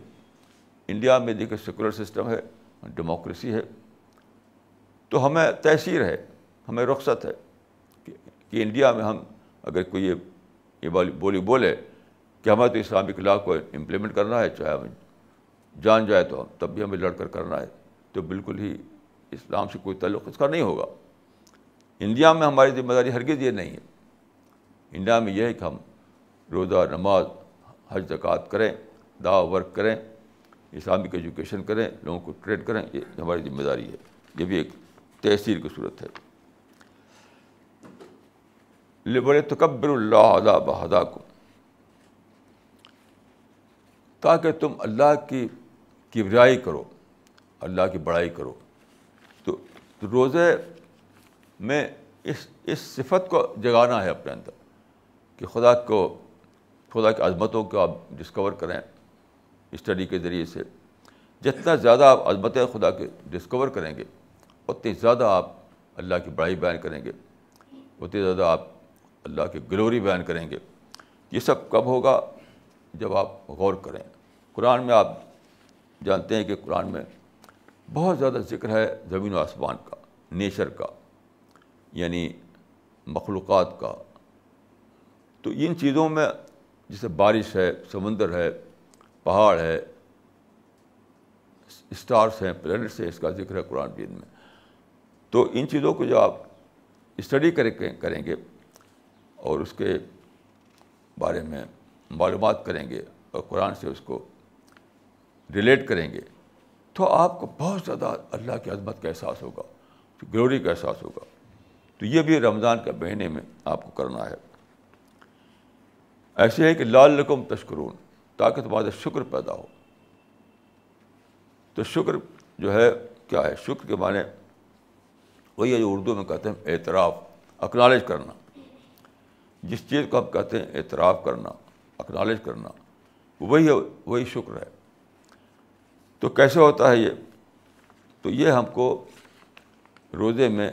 انڈیا میں دیکھیں سیکولر سسٹم ہے، ڈیموکریسی ہے۔ تو ہمیں تحصیر ہے، ہمیں رخصت ہے کہ انڈیا میں ہم اگر کوئی یہ بولی بولے کہ ہمیں تو اسلامک لا کو امپلیمنٹ کرنا ہے، چاہے ہمیں جان جائے تو ہم، تب بھی ہمیں لڑ کر کرنا ہے۔ تو بالکل ہی اسلام سے کوئی تعلق اس کا نہیں ہوگا۔ انڈیا میں ہماری ذمہ داری ہرگز یہ نہیں ہے۔ انڈیا میں یہ ہے کہ ہم روزہ، نماز حج زکوٰۃ کریں دا ورک کریں، اسلامک ایجوکیشن کریں، لوگوں کو ٹریڈ کریں، یہ ہماری ذمہ داری ہے۔ یہ بھی ایک تحصیل کی صورت ہے۔ بڑے تکبر اللہ علیہ بہدا کو تاکہ تم اللہ کی کبریائی کرو، اللہ کی بڑائی کرو۔ تو روزے میں اس اس صفت کو جگانا ہے اپنے اندر کہ خدا کو خدا کی عظمتوں کو آپ ڈسکور کریں اسٹڈی کے ذریعے سے۔ جتنا زیادہ آپ عظمتیں خدا کے ڈسکور کریں گے، اتنی زیادہ آپ اللہ کی بڑائی بیان کریں گے۔ اتنی زیادہ آپ اللہ کی گلوری بیان کریں گے۔ یہ سب کب ہوگا؟ جب آپ غور کریں۔ قرآن میں آپ جانتے ہیں کہ قرآن میں بہت زیادہ ذکر ہے زمین و آسمان کا، نیچر کا یعنی مخلوقات کا۔ تو ان چیزوں میں جیسے بارش ہے، سمندر ہے، پہاڑ ہے اسٹارس ہیں پلانٹس ہیں، اس کا ذکر ہے قرآن پین میں۔ تو ان چیزوں کو جو آپ اسٹڈی کریں گے اور اس کے بارے میں معلومات کریں گے اور قرآن سے اس کو ریلیٹ کریں گے، تو آپ کو بہت زیادہ اللہ کی عظمت کا احساس ہوگا گلوری کا احساس ہوگا۔ تو یہ بھی رمضان کے مہینے میں آپ کو کرنا ہے۔ ایسے ہے کہ لال رقم تشکرون تاکہ تمہارا شکر پیدا ہو۔ تو شکر جو ہے، کیا ہے؟ شکر کے معنی وہی ہے جو اردو میں کہتے ہیں اعتراف اکنالج کرنا۔ جس چیز کو ہم کہتے ہیں اعتراف کرنا اکنالج کرنا، وہی وہی شکر ہے۔ تو کیسے ہوتا ہے یہ؟ تو یہ ہم کو روزے میں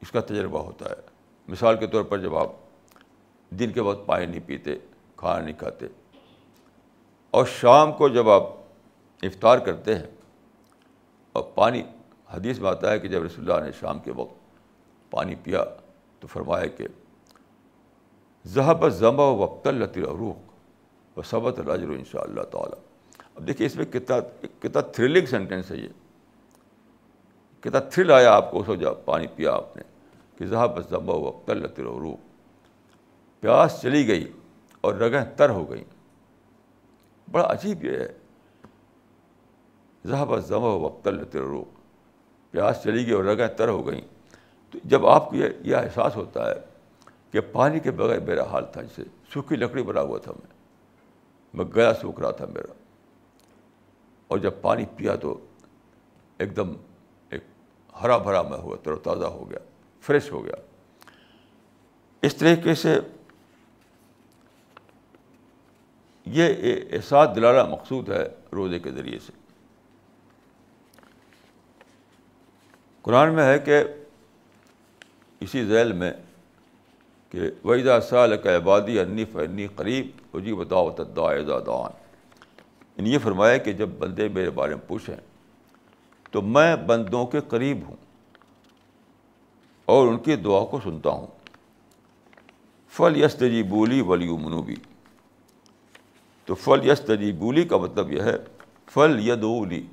اس کا تجربہ ہوتا ہے۔ مثال کے طور پر جب آپ دن کے وقت پانی نہیں پیتے، کھانا نہیں کھاتے۔ اور شام کو جب آپ افطار کرتے ہیں، اور پانی، حدیث میں آتا ہے کہ جب رسول اللہ نے شام کے وقت پانی پیا تو فرمایا کہ ذہب ضمہ وقت الطر عروق و صبت الجر ان شاء اللہ تعالیٰ۔ اب دیکھیے اس میں کتنا کتنا تھرلنگ سینٹینس ہے یہ۔ کتنا تھرل آیا آپ کو سو جب پانی پیا آپ نے کہ ذہب ضمہ وقت الطر عروق پیاس چلی گئی اور رگیں تر ہو گئیں۔ بڑا عجیب یہ ہے۔ ذہب ضمہ وقت الطر عروق پیاس چلی گئی اور رگیں تر ہو گئیں۔ تو جب آپ کو یہ یہ احساس ہوتا ہے کہ پانی کے بغیر میرا حال تھا جسے سوکھی لکڑی بنا ہوا تھا میں میں گیا سوکھ رہا تھا میرا۔ اور جب پانی پیا تو ایک دم ایک ہرا بھرا میں ہوا، تر و تازہ ہو گیا، فریش ہو گیا۔ اس طریقے سے یہ احساس دلانا مقصود ہے روزے کے ذریعے سے۔ قرآن میں ہے کہ اسی ذیل میں کہ وحیدہ سال کا عبادی انی فنی قریب اجی بتاؤ دان ان یعنی یہ فرمایا کہ جب بندے میرے بارے میں پوچھیں تو میں بندوں کے قریب ہوں اور ان کی دعا کو سنتا ہوں۔ فل یس تجی بولی ولی منوبی تو فل یس تجی بولی کا مطلب یہ ہے، فل یدولی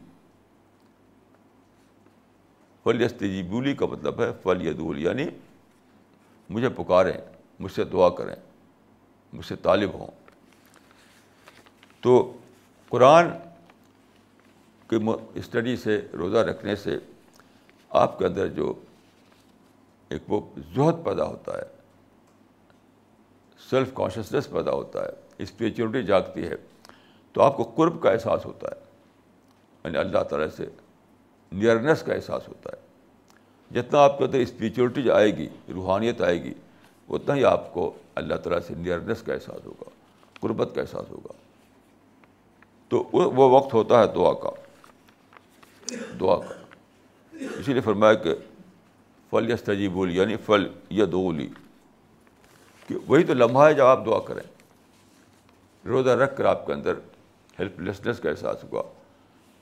فل یس تجی بولی کا مطلب ہے فل یدول یعنی مجھے پکاریں، مجھ سے دعا کریں، مجھ سے طالب ہوں۔ تو قرآن کی اسٹڈی سے، روزہ رکھنے سے آپ کے اندر جو ایک وہ زہد پیدا ہوتا ہے، سیلف کانشیسنیس پیدا ہوتا ہے۔ اسپریچولیٹی جاگتی ہے، تو آپ کو قرب کا احساس ہوتا ہے۔ یعنی اللہ تعالیٰ سے نیئرنیس کا احساس ہوتا ہے۔ جتنا آپ کے اندر اسپریچولیٹی آئے گی، روحانیت آئے گی، اتنا ہی آپ کو اللہ تعالیٰ سے نیئرنیس کا احساس ہوگا، قربت کا احساس ہوگا۔ تو وہ وقت ہوتا ہے دعا کا۔ دعا کا۔ اسی لیے فرمایا کہ فل یس بولی یعنی فل یا دولی کہ وہی تو لمحہ ہے جب آپ دعا کریں۔ روزہ رکھ کر آپ کے اندر ہیلپ لیسنیس کا احساس ہوا،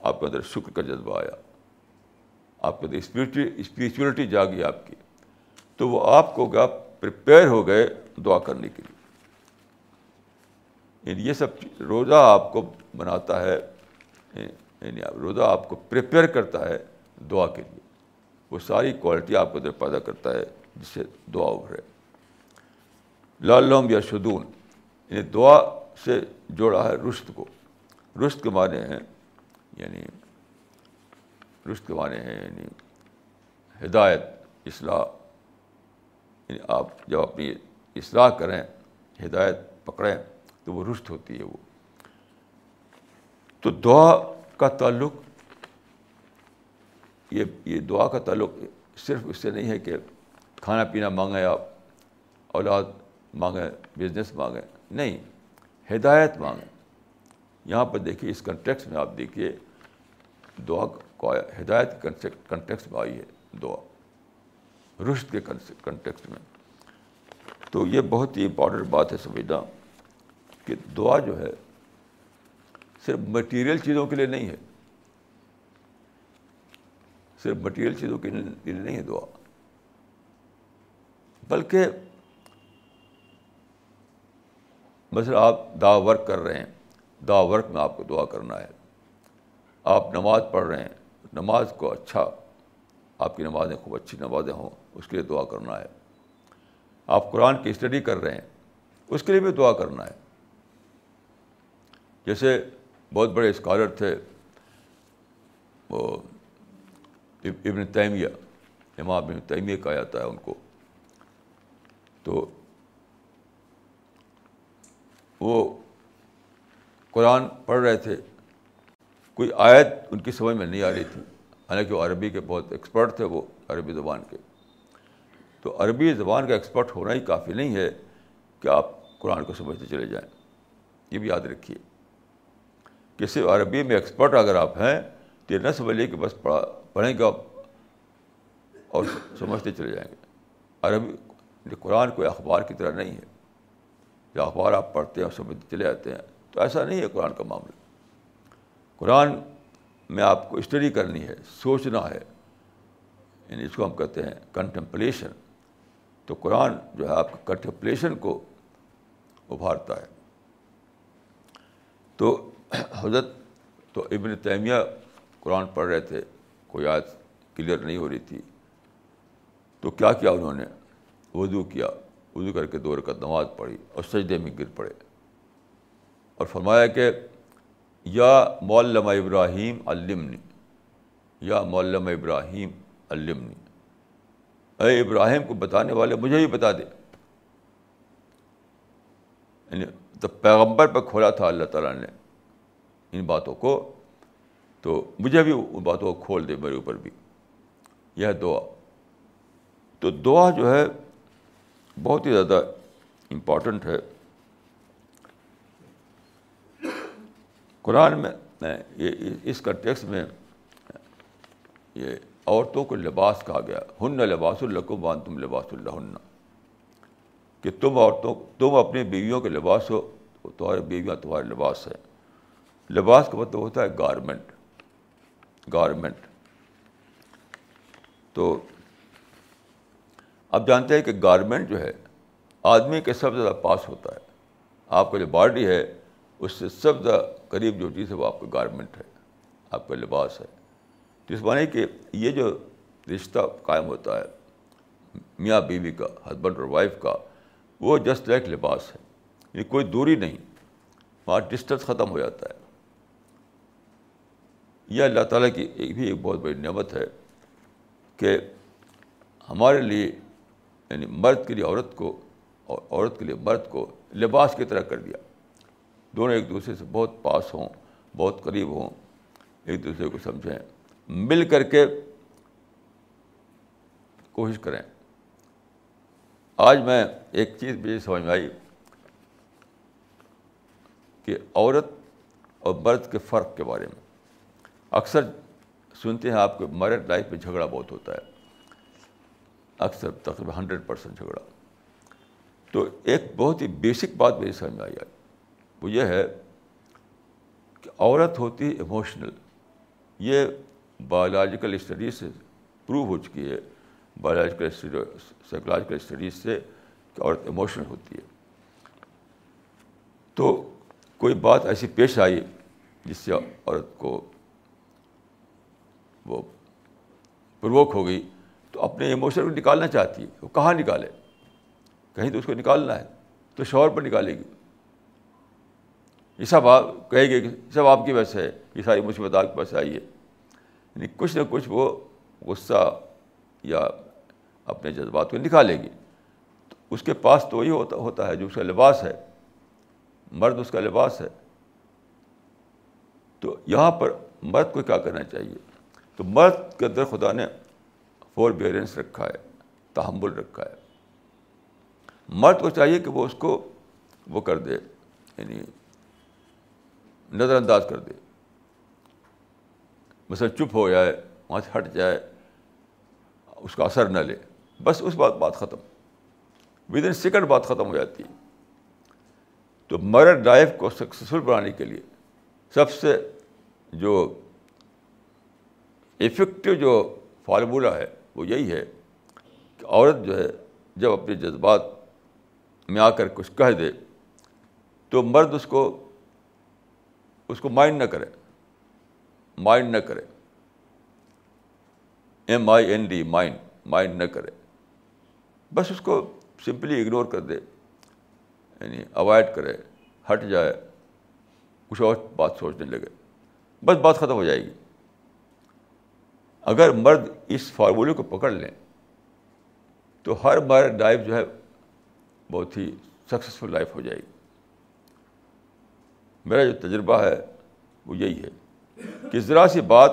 آپ کے اندر شکر کا جذبہ آیا، آپ کے اندر اسپریچو اسپریچولیٹی جاگی آپ کی۔ تو وہ آپ کو آپ پریپیئر ہو گئے دعا کرنے کے لیے۔ یعنی یہ سب روزہ آپ کو بناتا ہے یعنی روزہ آپ کو پریپیئر کرتا ہے دعا کے لیے۔ وہ ساری کوالٹی آپ کو اندر پیدا کرتا ہے، جس سے دعا ابھرے لالوم یا شدون یعنی دعا سے جوڑا ہے رشت کو۔ رشت کے معنی ہیں یعنی رشت کے معنی ہیں یعنی ہدایت، اصلاح۔ یعنی آپ جب اپنی اصلاح کریں، ہدایت پکڑیں، تو وہ رشت ہوتی ہے وہ۔ تو دعا کا تعلق، یہ یہ دعا کا تعلق صرف اس سے نہیں ہے کہ کھانا پینا مانگیں آپ، اولاد مانگیں بزنس مانگیں۔ نہیں ہدایت مانگیں۔ یہاں پر دیکھیے، اس کنٹیکس میں آپ دیکھیے، دعا کو ہدایت کنٹیکس میں آئی ہے دعا۔ رشت کے کنٹیکس میں۔ تو یہ بہت ہی امپورٹنٹ بات ہے سمجھنا کہ دعا جو ہے صرف مٹیریل چیزوں کے لیے نہیں ہے۔ صرف مٹیریل چیزوں کے لیے نہیں ہے دعا۔ بلکہ مثلا آپ دعا ورک کر رہے ہیں، دعا ورک میں آپ کو دعا کرنا ہے۔ آپ نماز پڑھ رہے ہیں، نماز کو اچھا آپ کی نمازیں خوب اچھی نمازیں ہوں، اس کے لیے دعا کرنا ہے۔ آپ قرآن کی اسٹڈی کر رہے ہیں، اس کے لیے بھی دعا کرنا ہے۔ جیسے بہت بڑے اسکالر تھے، وہ ابن تیمیہ، امام ابن تیمیہ کہا جاتا ہے ان کو۔ تو وہ قرآن پڑھ رہے تھے۔ کوئی آیت ان کی سمجھ میں نہیں آ رہی تھی۔ حالانکہ وہ عربی کے بہت ایکسپرٹ تھے وہ عربی زبان کے۔ تو عربی زبان کا ایکسپرٹ ہونا ہی کافی نہیں ہے کہ آپ قرآن کو سمجھتے چلے جائیں۔ یہ بھی یاد رکھیے۔ کہ صرف عربی میں ایکسپرٹ اگر آپ ہیں تو یہ نہ سمجھ لیے کہ بس پڑھا پڑھیں گے آپ اور سمجھتے چلے جائیں گے۔ عربی قرآن کوئی اخبار کی طرح نہیں ہے۔ جو اخبار آپ پڑھتے ہیں اور سمجھتے چلے جاتے ہیں۔ تو ایسا نہیں ہے قرآن کا معاملہ۔ قرآن میں آپ کو اسٹڈی کرنی ہے، سوچنا ہے۔ یعنی اس کو ہم کہتے ہیں کنٹمپلیشن تو قرآن جو ہے آپ کے کنٹمپلیشن کو ابھارتا ہے۔ تو حضرت، تو ابن تیمیہ قرآن پڑھ رہے تھے۔ کوئی آج کلیئر نہیں ہو رہی تھی۔ تو کیا کیا انہوں نے؟ وضو کیا۔ وضو کر کے دو رکعت نماز پڑھی اور سجدے میں گر پڑے۔ اور فرمایا کہ یا مولم ابراہیم علمنی، یا مولم ابراہیم علمنی۔ اے ابراہیم کو بتانے والے مجھے بھی بتا دے۔ یعنی تو پیغمبر پہ کھولا تھا اللہ تعالیٰ نے ان باتوں کو، تو مجھے بھی ان باتوں کو کھول دے میرے اوپر بھی۔ یہ دعا۔ تو دعا جو ہے بہت ہی زیادہ امپورٹنٹ ہے۔ قرآن میں یہ، اس کنٹیکس میں یہ عورتوں کو لباس کہا گیا۔ ہن لباس القم وان تم لباس اللہ کہ تم عورتوں، تم اپنی بیویوں کے لباس ہو تمہارے بیویاں تمہارے لباس ہیں۔ لباس کا مطلب ہوتا ہے گارمنٹ گارمنٹ۔ تو اب جانتے ہیں کہ گارمنٹ جو ہے آدمی کے سب سے زیادہ پاس ہوتا ہے۔ آپ کا جو باڈی ہے، اس سے سب زیادہ قریب جو چیز ہے وہ آپ کا گارمنٹ ہے، آپ کا لباس ہے۔ تو اس معنی کہ یہ جو رشتہ قائم ہوتا ہے، میاں بیوی کا ہسبینڈ اور وائف کا، وہ جسٹ لائک لباس ہے۔ یہ کوئی دوری نہیں، وہاں ڈسٹینس ختم ہو جاتا ہے۔ یہ اللہ تعالیٰ کی ایک بھی ایک بہت بڑی نعمت ہے کہ ہمارے لیے یعنی مرد کے لیے عورت کو اور عورت کے لیے مرد کو لباس کی طرح کر دیا۔ دونوں ایک دوسرے سے بہت پاس ہوں، بہت قریب ہوں، ایک دوسرے کو سمجھیں۔ مل کر کے کوشش کریں۔ آج میں ایک چیز مجھے سمجھ میں آئی کہ عورت اور مرد کے فرق کے بارے میں۔ اکثر سنتے ہیں آپ کے میرڈ لائف میں جھگڑا بہت ہوتا ہے۔ اکثر تقریباً ہنڈریڈ پرسینٹ جھگڑا۔ تو ایک بہت ہی بیسک بات میری سمجھ میں آئی آئی وہ یہ ہے کہ عورت ہوتی ہے ایموشنل یہ بایولوجیکل اسٹڈیز سے پروو ہو چکی ہے بایولوجیکل سائیکولوجیکل اسٹڈیز سے کہ عورت ایموشنل ہوتی ہے۔ تو کوئی بات ایسی پیش آئی جس سے عورت کو وہ پروک ہو گئی تو اپنے ایموشن کو نکالنا چاہتی ہے، وہ کہاں نکالے؟ کہیں تو اس کو نکالنا ہے، تو شوہر پر نکالے گی۔ یہ سب آپ کہے گے کہ سب آپ کی وجہ سے ہے، یہ ساری مصیبت آپ کے پاس آئی ہے یعنی کچھ نہ کچھ وہ غصہ یا اپنے جذبات کو نکالے گی۔ تو اس کے پاس تو وہی ہوتا ہوتا ہے جو اس کا لباس ہے۔ مرد اس کا لباس ہے۔ تو یہاں پر مرد کو کیا کرنا چاہیے؟ تو مرد کے اندر خدا نے فور بیئرنس رکھا ہے، تحمل رکھا ہے۔ مرد کو چاہیے کہ وہ اس کو وہ کر دے یعنی نظر انداز کر دے۔ مثلا چپ ہو جائے، وہاں سے ہٹ جائے، اس کا اثر نہ لے۔ بس اس بات بات ختم۔ ود ان سیکنڈ بات ختم ہو جاتی۔ ہے تو مرڈ لائف کو سکسیزفل بنانے کے لیے سب سے جو افیکٹو جو فارمولہ ہے وہ یہی ہے کہ عورت جو ہے، جب اپنے جذبات میں آ کر کچھ کہہ دے، تو مرد اس کو اس کو مائنڈ نہ کرے۔ مائنڈ نہ کرے۔ M I N D mind mind نہ کرے۔ بس اس کو سمپلی اگنور کر دے یعنی اوائڈ کرے، ہٹ جائے، کچھ اور بات سوچنے لگے۔ بس بات ختم ہو جائے گی۔ اگر مرد اس فارمولے کو پکڑ لیں تو ہر بار لائف جو ہے بہت ہی سکسیزفل لائف ہو جائے گی۔ میرا جو تجربہ ہے وہ یہی ہے کہ ذرا سی بات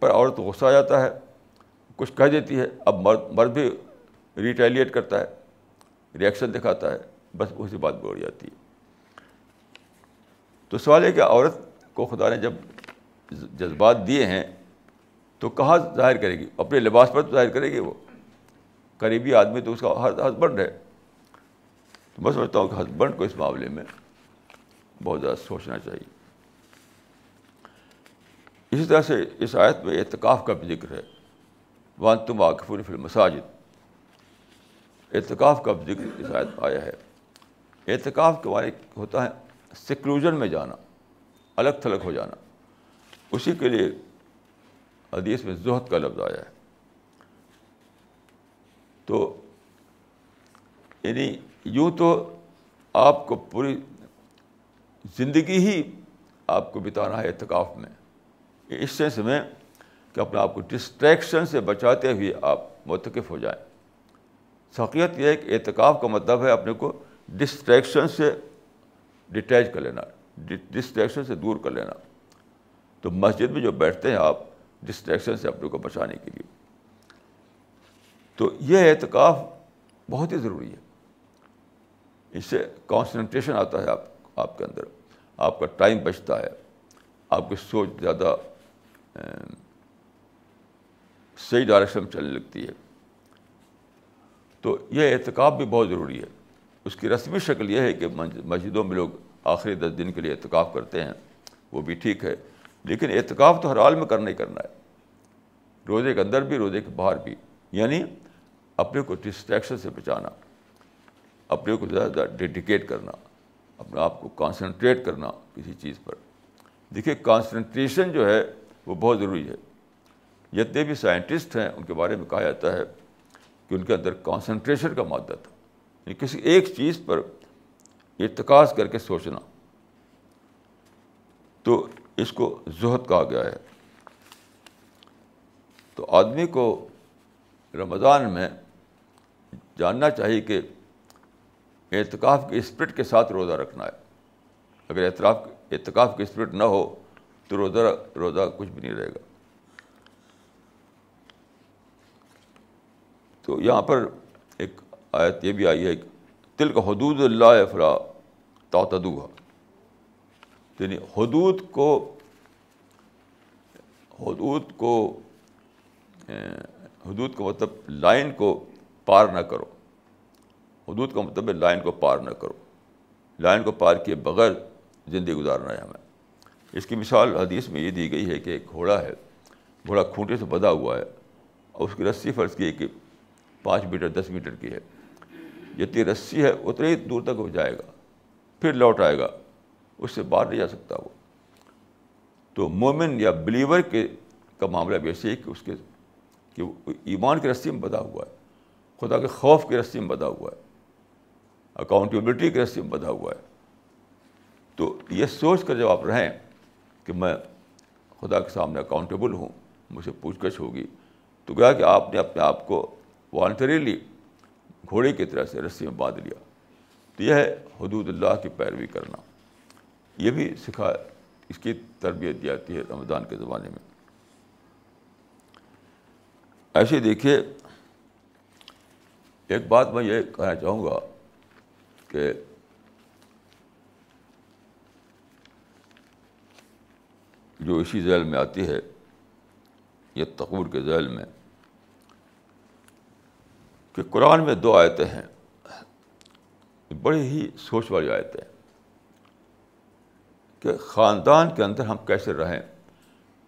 پر عورت غصہ آ جاتا ہے، کچھ کہہ دیتی ہے، اب مرد مرد بھی ریٹیلیٹ کرتا ہے ریئیکشن دکھاتا ہے، بس اسی بات بڑھ جاتی ہے۔ تو سوال ہے کہ عورت کو خدا نے جب جذبات دیے ہیں تو کہاں ظاہر کرے گی؟ اپنے لباس پر تو ظاہر کرے گی وہ۔ قریبی آدمی تو اس کا ہسبینڈ ہے۔ تو میں سمجھتا ہوں کہ ہسبینڈ کو اس معاملے میں بہت زیادہ سوچنا چاہیے۔ اسی طرح سے اس آیت میں اعتکاف کا بھی ذکر ہے۔ وان تم واقف فل مساجد اعتکاف کا بھی ذکر اس آیت میں آیا ہے۔ اعتکاف کے بارے ہوتا ہے سیکلوژن میں جانا، الگ تھلگ ہو جانا۔ اسی کے لیے حدیث میں زہد کا لفظ آیا ہے۔ تو یعنی یوں تو آپ کو پوری زندگی ہی آپ کو بتانا ہے اعتکاف میں۔ اس سینس میں کہ اپنے آپ کو ڈسٹریکشن سے بچاتے ہوئے آپ متقف ہو جائیں۔ سقیت یہ ہے کہ اعتکاف کا مطلب ہے اپنے کو ڈسٹریکشن سے ڈٹیچ کر لینا۔ ڈسٹریکشن سے دور کر لینا۔ تو مسجد میں جو بیٹھتے ہیں آپ ڈسٹریکشن سے اپنے کو بچانے کے لیے۔ تو یہ اعتکاف بہت ہی ضروری ہے۔ اس سے کانسنٹریشن آتا ہے آپ آپ کے اندر۔ آپ کا ٹائم بچتا ہے۔ آپ کی سوچ زیادہ صحیح ڈائریکشن میں چلنے لگتی ہے۔ تو یہ اعتکاف بھی بہت ضروری ہے۔ اس کی رسمی شکل یہ ہے کہ مسجدوں میں لوگ آخری دس دن کے لیے اعتکاف کرتے ہیں۔ وہ بھی ٹھیک ہے۔ لیکن اعتکاف تو ہر حال میں کرنا ہی کرنا ہے۔ روزے کے اندر بھی، روزے کے باہر بھی۔ یعنی اپنے کو ڈسٹریکشن سے بچانا، اپنے کو زیادہ زیادہ ڈیڈیکیٹ کرنا، اپنے آپ کو کانسنٹریٹ کرنا کسی چیز پر۔ دیکھیے کانسنٹریشن جو ہے، وہ بہت ضروری ہے۔ جتنے بھی سائنٹسٹ ہیں، ان کے بارے میں کہا جاتا ہے کہ ان کے اندر کانسنٹریشن کا مادہ تھا۔ یعنی کسی ایک چیز پر ارتکاز کر کے سوچنا۔ تو اس کو زہد کہا گیا ہے۔ تو آدمی کو رمضان میں جاننا چاہیے کہ اعتکاف کے اسپرٹ کے ساتھ روزہ رکھنا ہے۔ اگر اعتراف، اعتکاف کی اسپرٹ نہ ہو تو روزہ روزہ کچھ بھی نہیں رہے گا۔ تو یہاں پر ایک آیت یہ بھی آئی ہے تل کا حدود اللہ فلا تعتدو یعنی حدود کو حدود کو حدود کا مطلب لائن کو پار نہ کرو۔ حدود کا مطلب ہے لائن کو پار نہ کرو۔ لائن کو پار کیے بغیر زندگی گزارنا ہے ہمیں۔ اس کی مثال حدیث میں یہ دی گئی ہے کہ ایک گھوڑا ہے، گھوڑا کھونٹے سے بدا ہوا ہے اور اس کی رسی فرض کی ہے کہ پانچ میٹر، دس میٹر کی ہے۔ جتنی رسی ہے اتنی ہی دور تک وہ جائے گا، پھر لوٹ آئے گا۔ اس سے باہر نہیں جا سکتا وہ۔ تو مومن یا بلیور کے کا معاملہ بھی ایسے ہی کہ اس کے کہ ایمان کی رسی میں بدا ہوا ہے، خدا کے خوف کی رسی میں بدا ہوا ہے اکاؤنٹیبلٹی کی رسی میں بدا ہوا ہے۔ تو یہ سوچ کر جب آپ رہیں کہ میں خدا کے سامنے اکاؤنٹیبل ہوں، مجھ سے پوچھ گچھ ہوگی، تو کیا کہ آپ نے اپنے آپ کو والنٹریلی گھوڑے کی طرح سے رسی میں باندھ لیا۔ تو یہ ہے حدود اللہ کی پیروی کرنا۔ یہ بھی سکھا اس کی تربیت دی جاتی ہے رمضان کے زمانے میں۔ ایسے دیکھیے، ایک بات میں یہ کہنا چاہوں گا کہ جو اسی ذیل میں آتی ہے، یہ تقور کے ذیل میں، کہ قرآن میں دو آیتیں ہیں۔ بڑی ہی سوچ والی آیتیں۔ کہ خاندان کے اندر ہم کیسے رہیں،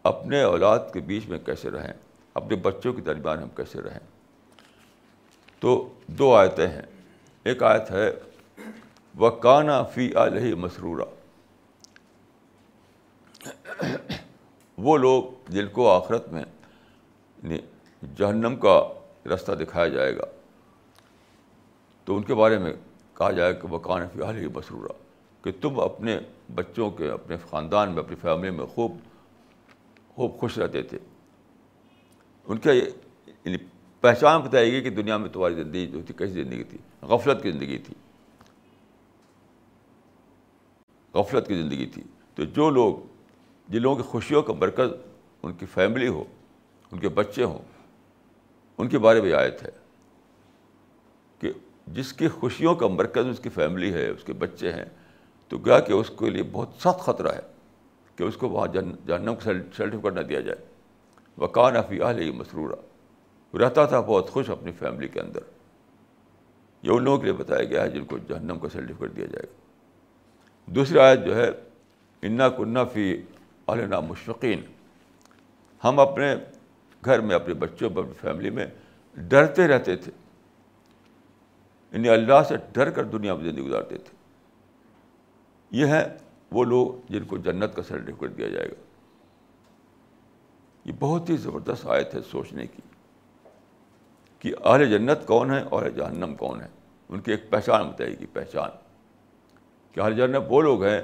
اپنے اولاد کے بیچ میں کیسے رہیں، اپنے بچوں کے درمیان ہم کیسے رہیں۔ تو دو آیتیں ہیں۔ ایک آیت ہے وہ فی علیہ مسرورہ وہ لوگ جن کو آخرت میں یعنی جہنم کا رستہ دکھایا جائے گا۔ تو ان کے بارے میں کہا جائے کہ وہ فی علیہ مسرورہ کہ تم اپنے بچوں کے اپنے خاندان میں، اپنی فیملی میں خوب خوب خوش رہتے تھے۔ ان کا یعنی پہچان بتائے گی کہ دنیا میں تمہاری زندگی جو تھی، کیسی زندگی تھی؟ غفلت کی زندگی تھی۔ غفلت کی زندگی تھی۔ تو جو لوگ، جن لوگوں کی خوشیوں کا مرکز ان کی فیملی ہو، ان کے بچے ہوں، ان کے بارے میں آیت ہے کہ جس کی خوشیوں کا مرکز اس کی فیملی ہے، اس کے بچے ہیں تو گیا کہ اس کے لیے بہت سخت خطرہ ہے کہ اس کو وہاں جہنم کو سرٹیفکیٹ نہ دیا جائے۔ وکان افی اہل مسرورہ رہتا تھا بہت خوش اپنی فیملی کے اندر۔ یہ ان لوگوں کے لیے بتایا گیا ہے جن کو جہنم کا سرٹیفکیٹ دیا جائے گا۔ دوسری آیت جو ہے، انا کنّا فی علنا مشفقین۔ ہم اپنے گھر میں، اپنے بچوں پر، اپنی فیملی میں ڈرتے رہتے تھے۔ انہیں اللہ سے ڈر کر دنیا میں زندگی گزارتے تھے۔ یہ ہے وہ لوگ جن کو جنت کا سرٹیفکیٹ دیا جائے گا۔ یہ بہت ہی زبردست آیت ہے سوچنے کی کہ اہل جنت کون ہے اور جہنم کون ہے ان کی ایک پہچان بتائے گی پہچان۔ کہ اہل جنت وہ لوگ ہیں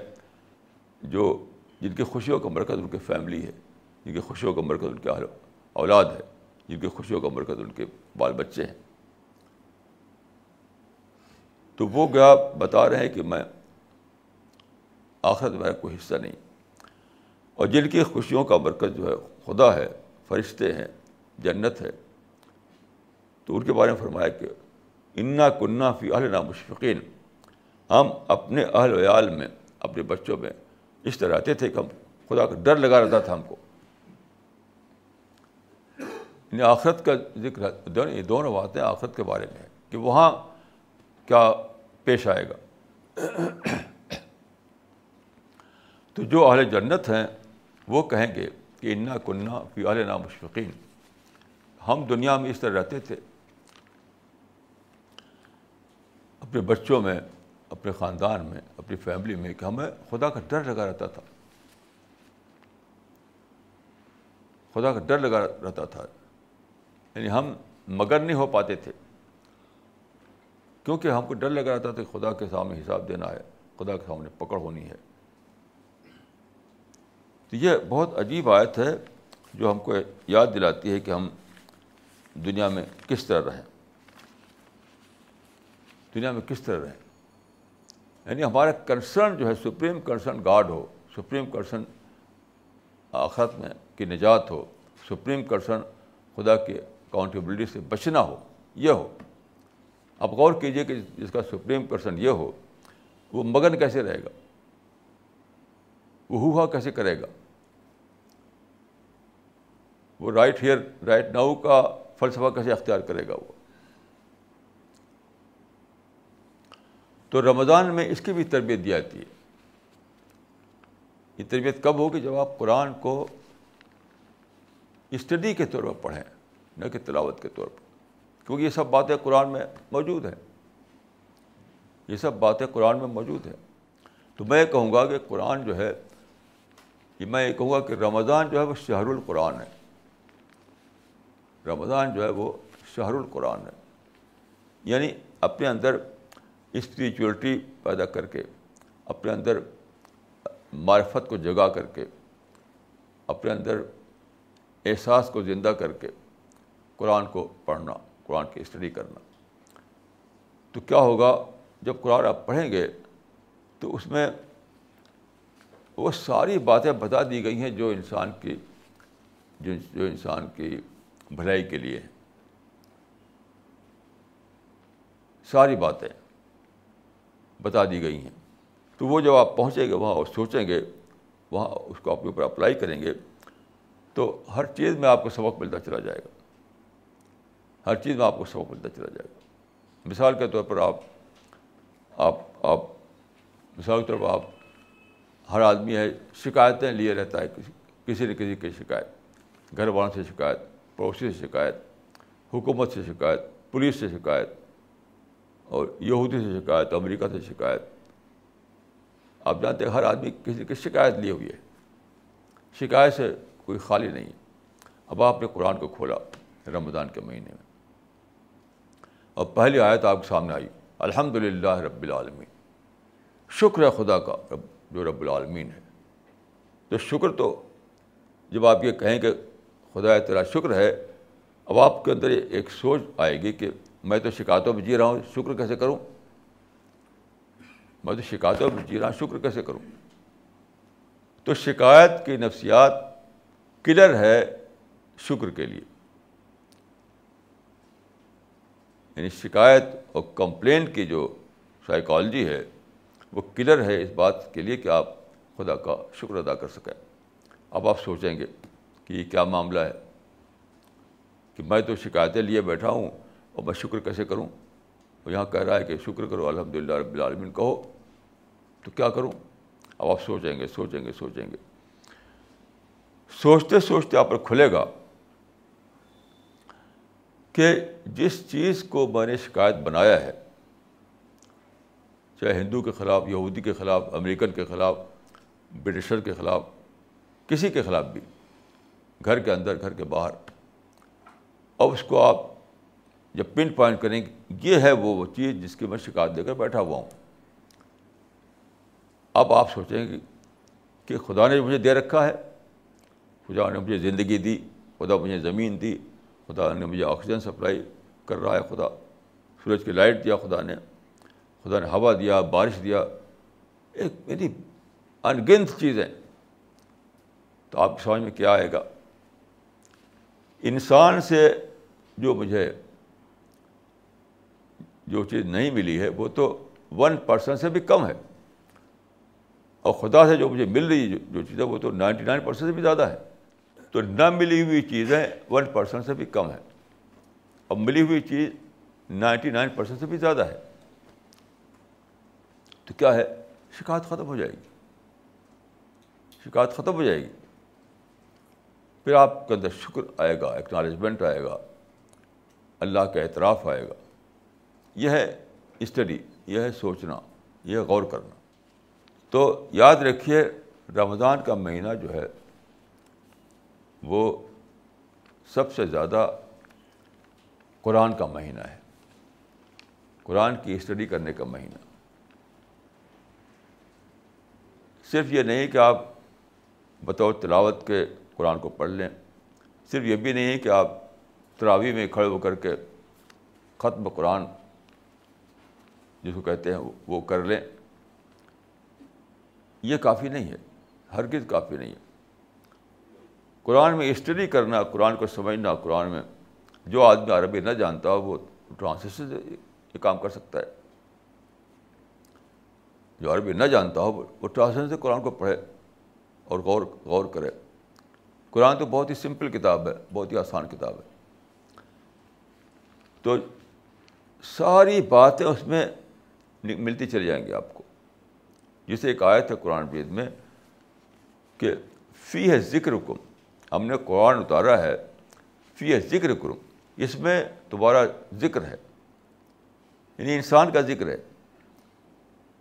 جو جن کی خوشیوں کا مرکز ان کی فیملی ہے، جن کی خوشیوں کا مرکز ان کے اولاد ہے، جن کی خوشیوں کا مرکز ان کے بال بچے ہیں۔ تو وہ گیا بتا رہے ہیں کہ میں آخرت میں کوئی حصہ نہیں۔ اور جن کی خوشیوں کا مرکز جو ہے خدا ہے، فرشتے ہیں، جنت ہے۔ تو ان کے بارے میں فرمایا کہ انا کنہ فی اہل مشفقین ہم اپنے اہل ویال میں، اپنے بچوں میں اس طرح رہتے تھے کہ ہم خدا کا ڈر لگا رہتا تھا ہم کو۔ یعنی آخرت کا ذکر یہ دونوں باتیں آخرت کے بارے میں کہ وہاں کیا پیش آئے گا۔ تو جو اہل جنت ہیں وہ کہیں گے کہ انا کنہ فی اہل مشفقین ہم دنیا میں اس طرح رہتے تھے۔ اپنے بچوں میں، اپنے خاندان میں، اپنی فیملی میں کہ ہمیں خدا کا ڈر لگا رہتا تھا۔ خدا کا ڈر لگا رہتا تھا۔ یعنی ہم مگر نہیں ہو پاتے تھے۔ کیونکہ ہم کو ڈر لگا رہتا تھا کہ خدا کے سامنے حساب دینا ہے، خدا کے سامنے پکڑ ہونی ہے۔ تو یہ بہت عجیب آیت ہے جو ہم کو یاد دلاتی ہے کہ ہم دنیا میں کس طرح رہیں۔ دنیا میں کس طرح رہیں۔ یعنی ہمارا کنسرن جو ہے سپریم کنسرن گاڈ ہو سپریم کنسرن آخرت میں کی نجات ہو سپریم کنسرن خدا کے اکاؤنٹیبلٹی سے بچنا ہو، یہ ہو۔ آپ غور کیجیے کہ جس کا سپریم کنسرن یہ ہو، وہ مگن کیسے رہے گا؟ وہ ہوا کیسے کرے گا؟ وہ رائٹ ہیئر رائٹ ناؤ کا فلسفہ کیسے اختیار کرے گا وہ؟ تو رمضان میں اس کی بھی تربیت دی جاتی ہے۔ یہ تربیت کب ہوگی؟ جب آپ قرآن کو اسٹڈی کے طور پر پڑھیں، نہ کہ تلاوت کے طور پر۔ کیونکہ یہ سب باتیں قرآن میں موجود ہیں۔ یہ سب باتیں قرآن میں موجود ہیں۔ تو میں کہوں گا کہ قرآن جو ہے، یہ میں یہ کہوں گا کہ رمضان جو ہے، وہ شہر القرآن ہے۔ رمضان جو ہے وہ شہر القرآن ہے۔ یعنی اپنے اندر اسپریچولیٹی پیدا کر کے، اپنے اندر معرفت کو جگا کر کے، اپنے اندر احساس کو زندہ کر کے قرآن کو پڑھنا، قرآن کی اسٹڈی کرنا۔ تو کیا ہوگا؟ جب قرآن آپ پڑھیں گے تو اس میں وہ ساری باتیں بتا دی گئی ہیں جو انسان کی، جو جو انسان کی بھلائی کے لیے۔ ساری باتیں بتا دی گئی ہیں۔ تو وہ جب آپ پہنچیں گے، وہاں اور سوچیں گے، وہاں اس کو اپنے اوپر اپلائی کریں گے، تو ہر چیز میں آپ کو سبق ملتا چلا جائے گا۔ ہر چیز میں آپ کو سبق ملتا چلا جائے گا۔ مثال کے طور پر آپ آپ آپ، مثال کے طور پر آپ، ہر آدمی ہے، شکایتیں لیے رہتا ہے کسی کسی نہ کسی کی شکایت، گھر والوں سے شکایت پڑوسی سے شکایت حکومت سے شکایت پولیس سے شکایت اور یہودی سے شکایت امریکہ سے شکایت آپ جانتے ہیں ہر آدمی کسی کی شکایت لی ہوئی ہے شکایت سے کوئی خالی نہیں اب آپ نے قرآن کو کھولا رمضان کے مہینے میں اور پہلی آیت آپ کے سامنے آئی الحمد للہ رب العالمین شکر ہے خدا کا رب جو رب العالمین ہے تو شکر تو جب آپ یہ کہیں کہ خدا تیرا شکر ہے، اب آپ کے اندر ایک سوچ آئے گی کہ میں تو شکایتوں میں جی رہا ہوں، شکر کیسے کروں؟ میں تو شکایتوں میں جی رہا ہوں، شکر کیسے کروں؟ تو شکایت کی نفسیات کلر ہے شکر کے لیے۔ یعنی شکایت اور کمپلین کی جو سائیکالوجی ہے، وہ کلر ہے اس بات کے لیے کہ آپ خدا کا شکر ادا کر سکیں۔ اب آپ سوچیں گے کہ یہ کیا معاملہ ہے؟ کہ میں تو شکایتیں لیے بیٹھا ہوں اور میں شکر کیسے کروں؟ وہ یہاں کہہ رہا ہے کہ شکر کرو الحمد للہ رب العالمین، کہو۔ تو کیا کروں؟ اب آپ سوچیں گے سوچیں گے سوچیں گے۔ سوچتے سوچتے آپ پر کھلے گا کہ جس چیز کو میں نے شکایت بنایا ہے، چاہے ہندو کے خلاف، یہودی کے خلاف، امریکن کے خلاف، برٹشر کے خلاف، کسی کے خلاف بھی گھر کے اندر، گھر کے باہر۔ اب اس کو آپ جب پن پوائنٹ کریں گے، یہ ہے وہ چیز جس کی میں شکایت دے کر بیٹھا ہوا ہوں۔ اب آپ سوچیں گے کہ خدا نے مجھے دے رکھا ہے، خدا نے مجھے زندگی دی، خدا مجھے زمین دی، خدا نے مجھے آکسیجن سپلائی کر رہا ہے، خدا سورج کی لائٹ دیا، خدا نے خدا نے ہوا دیا، بارش دیا۔ ایک میری انگنت چیزیں۔ تو آپ کی سمجھ میں کیا آئے گا؟ انسان سے جو مجھے جو چیز نہیں ملی ہے، وہ تو ون پرسنٹ سے بھی کم ہے۔ اور خدا سے جو مجھے مل رہی جو چیز ہے وہ تو نائنٹی نائن پرسینٹ سے بھی زیادہ ہے تو نہ ملی ہوئی چیزیں ون پرسینٹ سے بھی کم ہے اور ملی ہوئی چیز نائنٹی نائن پرسینٹ سے بھی زیادہ ہے۔ تو کیا ہے؟ شکایت ختم ہو جائے گی۔ شکایت ختم ہو جائے گی۔ پھر آپ کے اندر شکر آئے گا اکنالجمنٹ آئے گا، اللہ کا اعتراف آئے گا۔ یہ ہے اسٹڈی یہ ہے سوچنا، یہ ہے غور کرنا۔ تو یاد رکھیے، رمضان کا مہینہ جو ہے، وہ سب سے زیادہ قرآن کا مہینہ ہے۔ قرآن کی اسٹڈی کرنے کا مہینہ۔ صرف یہ نہیں کہ آپ بطور تلاوت کے قرآن کو پڑھ لیں۔ صرف یہ بھی نہیں کہ آپ تراوی میں کھڑے ہو کر کے ختم قرآن جس کو کہتے ہیں وہ کر لیں۔ یہ کافی نہیں ہے، ہرگز کافی نہیں ہے۔ قرآن میں اسٹڈی کرنا، قرآن کو سمجھنا، قرآن میں جو آدمی عربی نہ جانتا ہو، وہ ٹرانسلیشن سے یہ کام کر سکتا ہے۔ جو عربی نہ جانتا ہو، وہ ٹرانسلیشن سے قرآن کو پڑھے اور غور غور کرے۔ قرآن تو بہت ہی سمپل کتاب ہے، بہت ہی آسان کتاب ہے۔ تو ساری باتیں اس میں ملتی چلی جائیں گی آپ کو۔ جسے ایک آیت ہے قرآن بید میں کہ فی ہے ذکر کم ہم نے قرآن اتارا ہے، فی ہے ذکر کروں اس میں تمہارا ذکر ہے۔ یعنی انسان کا ذکر ہے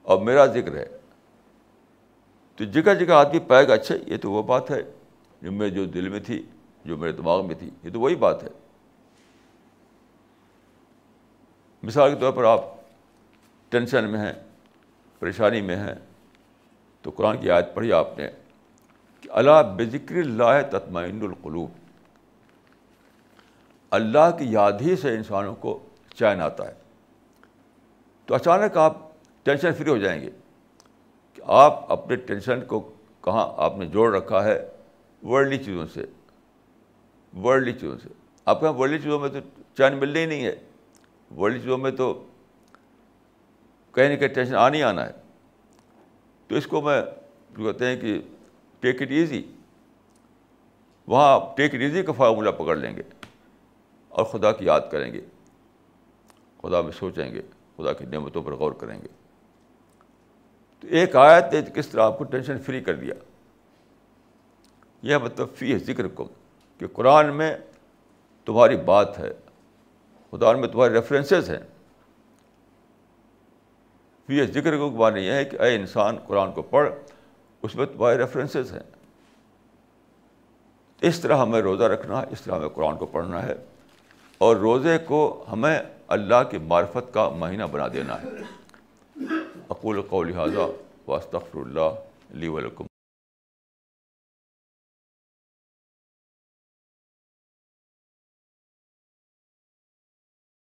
اور میرا ذکر ہے۔ تو جگہ جگہ آدمی پائے گا اچھا یہ تو وہ بات ہے۔ جو میں جو دل میں تھی، جو میرے دماغ میں تھی، یہ تو وہی بات ہے۔ مثال کے طور پر آپ ٹینشن میں ہیں، پریشانی میں ہیں، تو قرآن کی آیت پڑھی آپ نے کہ اللہ بذکر اللہ تطمئن القلوب۔ اللہ کی یاد ہی سے انسانوں کو چین آتا ہے۔ تو اچانک آپ ٹینشن فری ہو جائیں گے کہ آپ اپنے ٹینشن کو کہاں آپ نے جوڑ رکھا ہے ورلڈلی چیزوں سے ورلڈلی چیزوں سے۔ آپ کہاں ورلڈلی چیزوں میں تو چین ملنا ہی نہیں ہے۔ ورلڈلی چیزوں میں تو کہیں نہ کہیں ٹینشن آنا ہی آنا ہے۔ تو اس کو میں جو کہتے ہیں کہ ٹیک اٹ ایزی وہاں آپ ٹیک اٹ ایزی کا فارمولہ پکڑ لیں گے اور خدا کی یاد کریں گے۔ خدا میں سوچیں گے، خدا کی نعمتوں پر غور کریں گے۔ تو ایک آیت نے کس طرح آپ کو ٹینشن فری کر دیا۔ یہ مطلب فی ذکر کم کہ قرآن میں تمہاری بات ہے، خدا میں تمہارے ریفرنسز ہیں۔ فی ذکر کو معنی یہ ہے کہ اے انسان، قرآن کو پڑھ، اس میں تمہارے ریفرنسز ہیں۔ اس طرح ہمیں روزہ رکھنا ہے، اس طرح ہمیں قرآن کو پڑھنا ہے۔ اور روزے کو ہمیں اللہ کی معرفت کا مہینہ بنا دینا ہے۔ اقول قول لہٰذا واسطر اللہ علیہ ولکم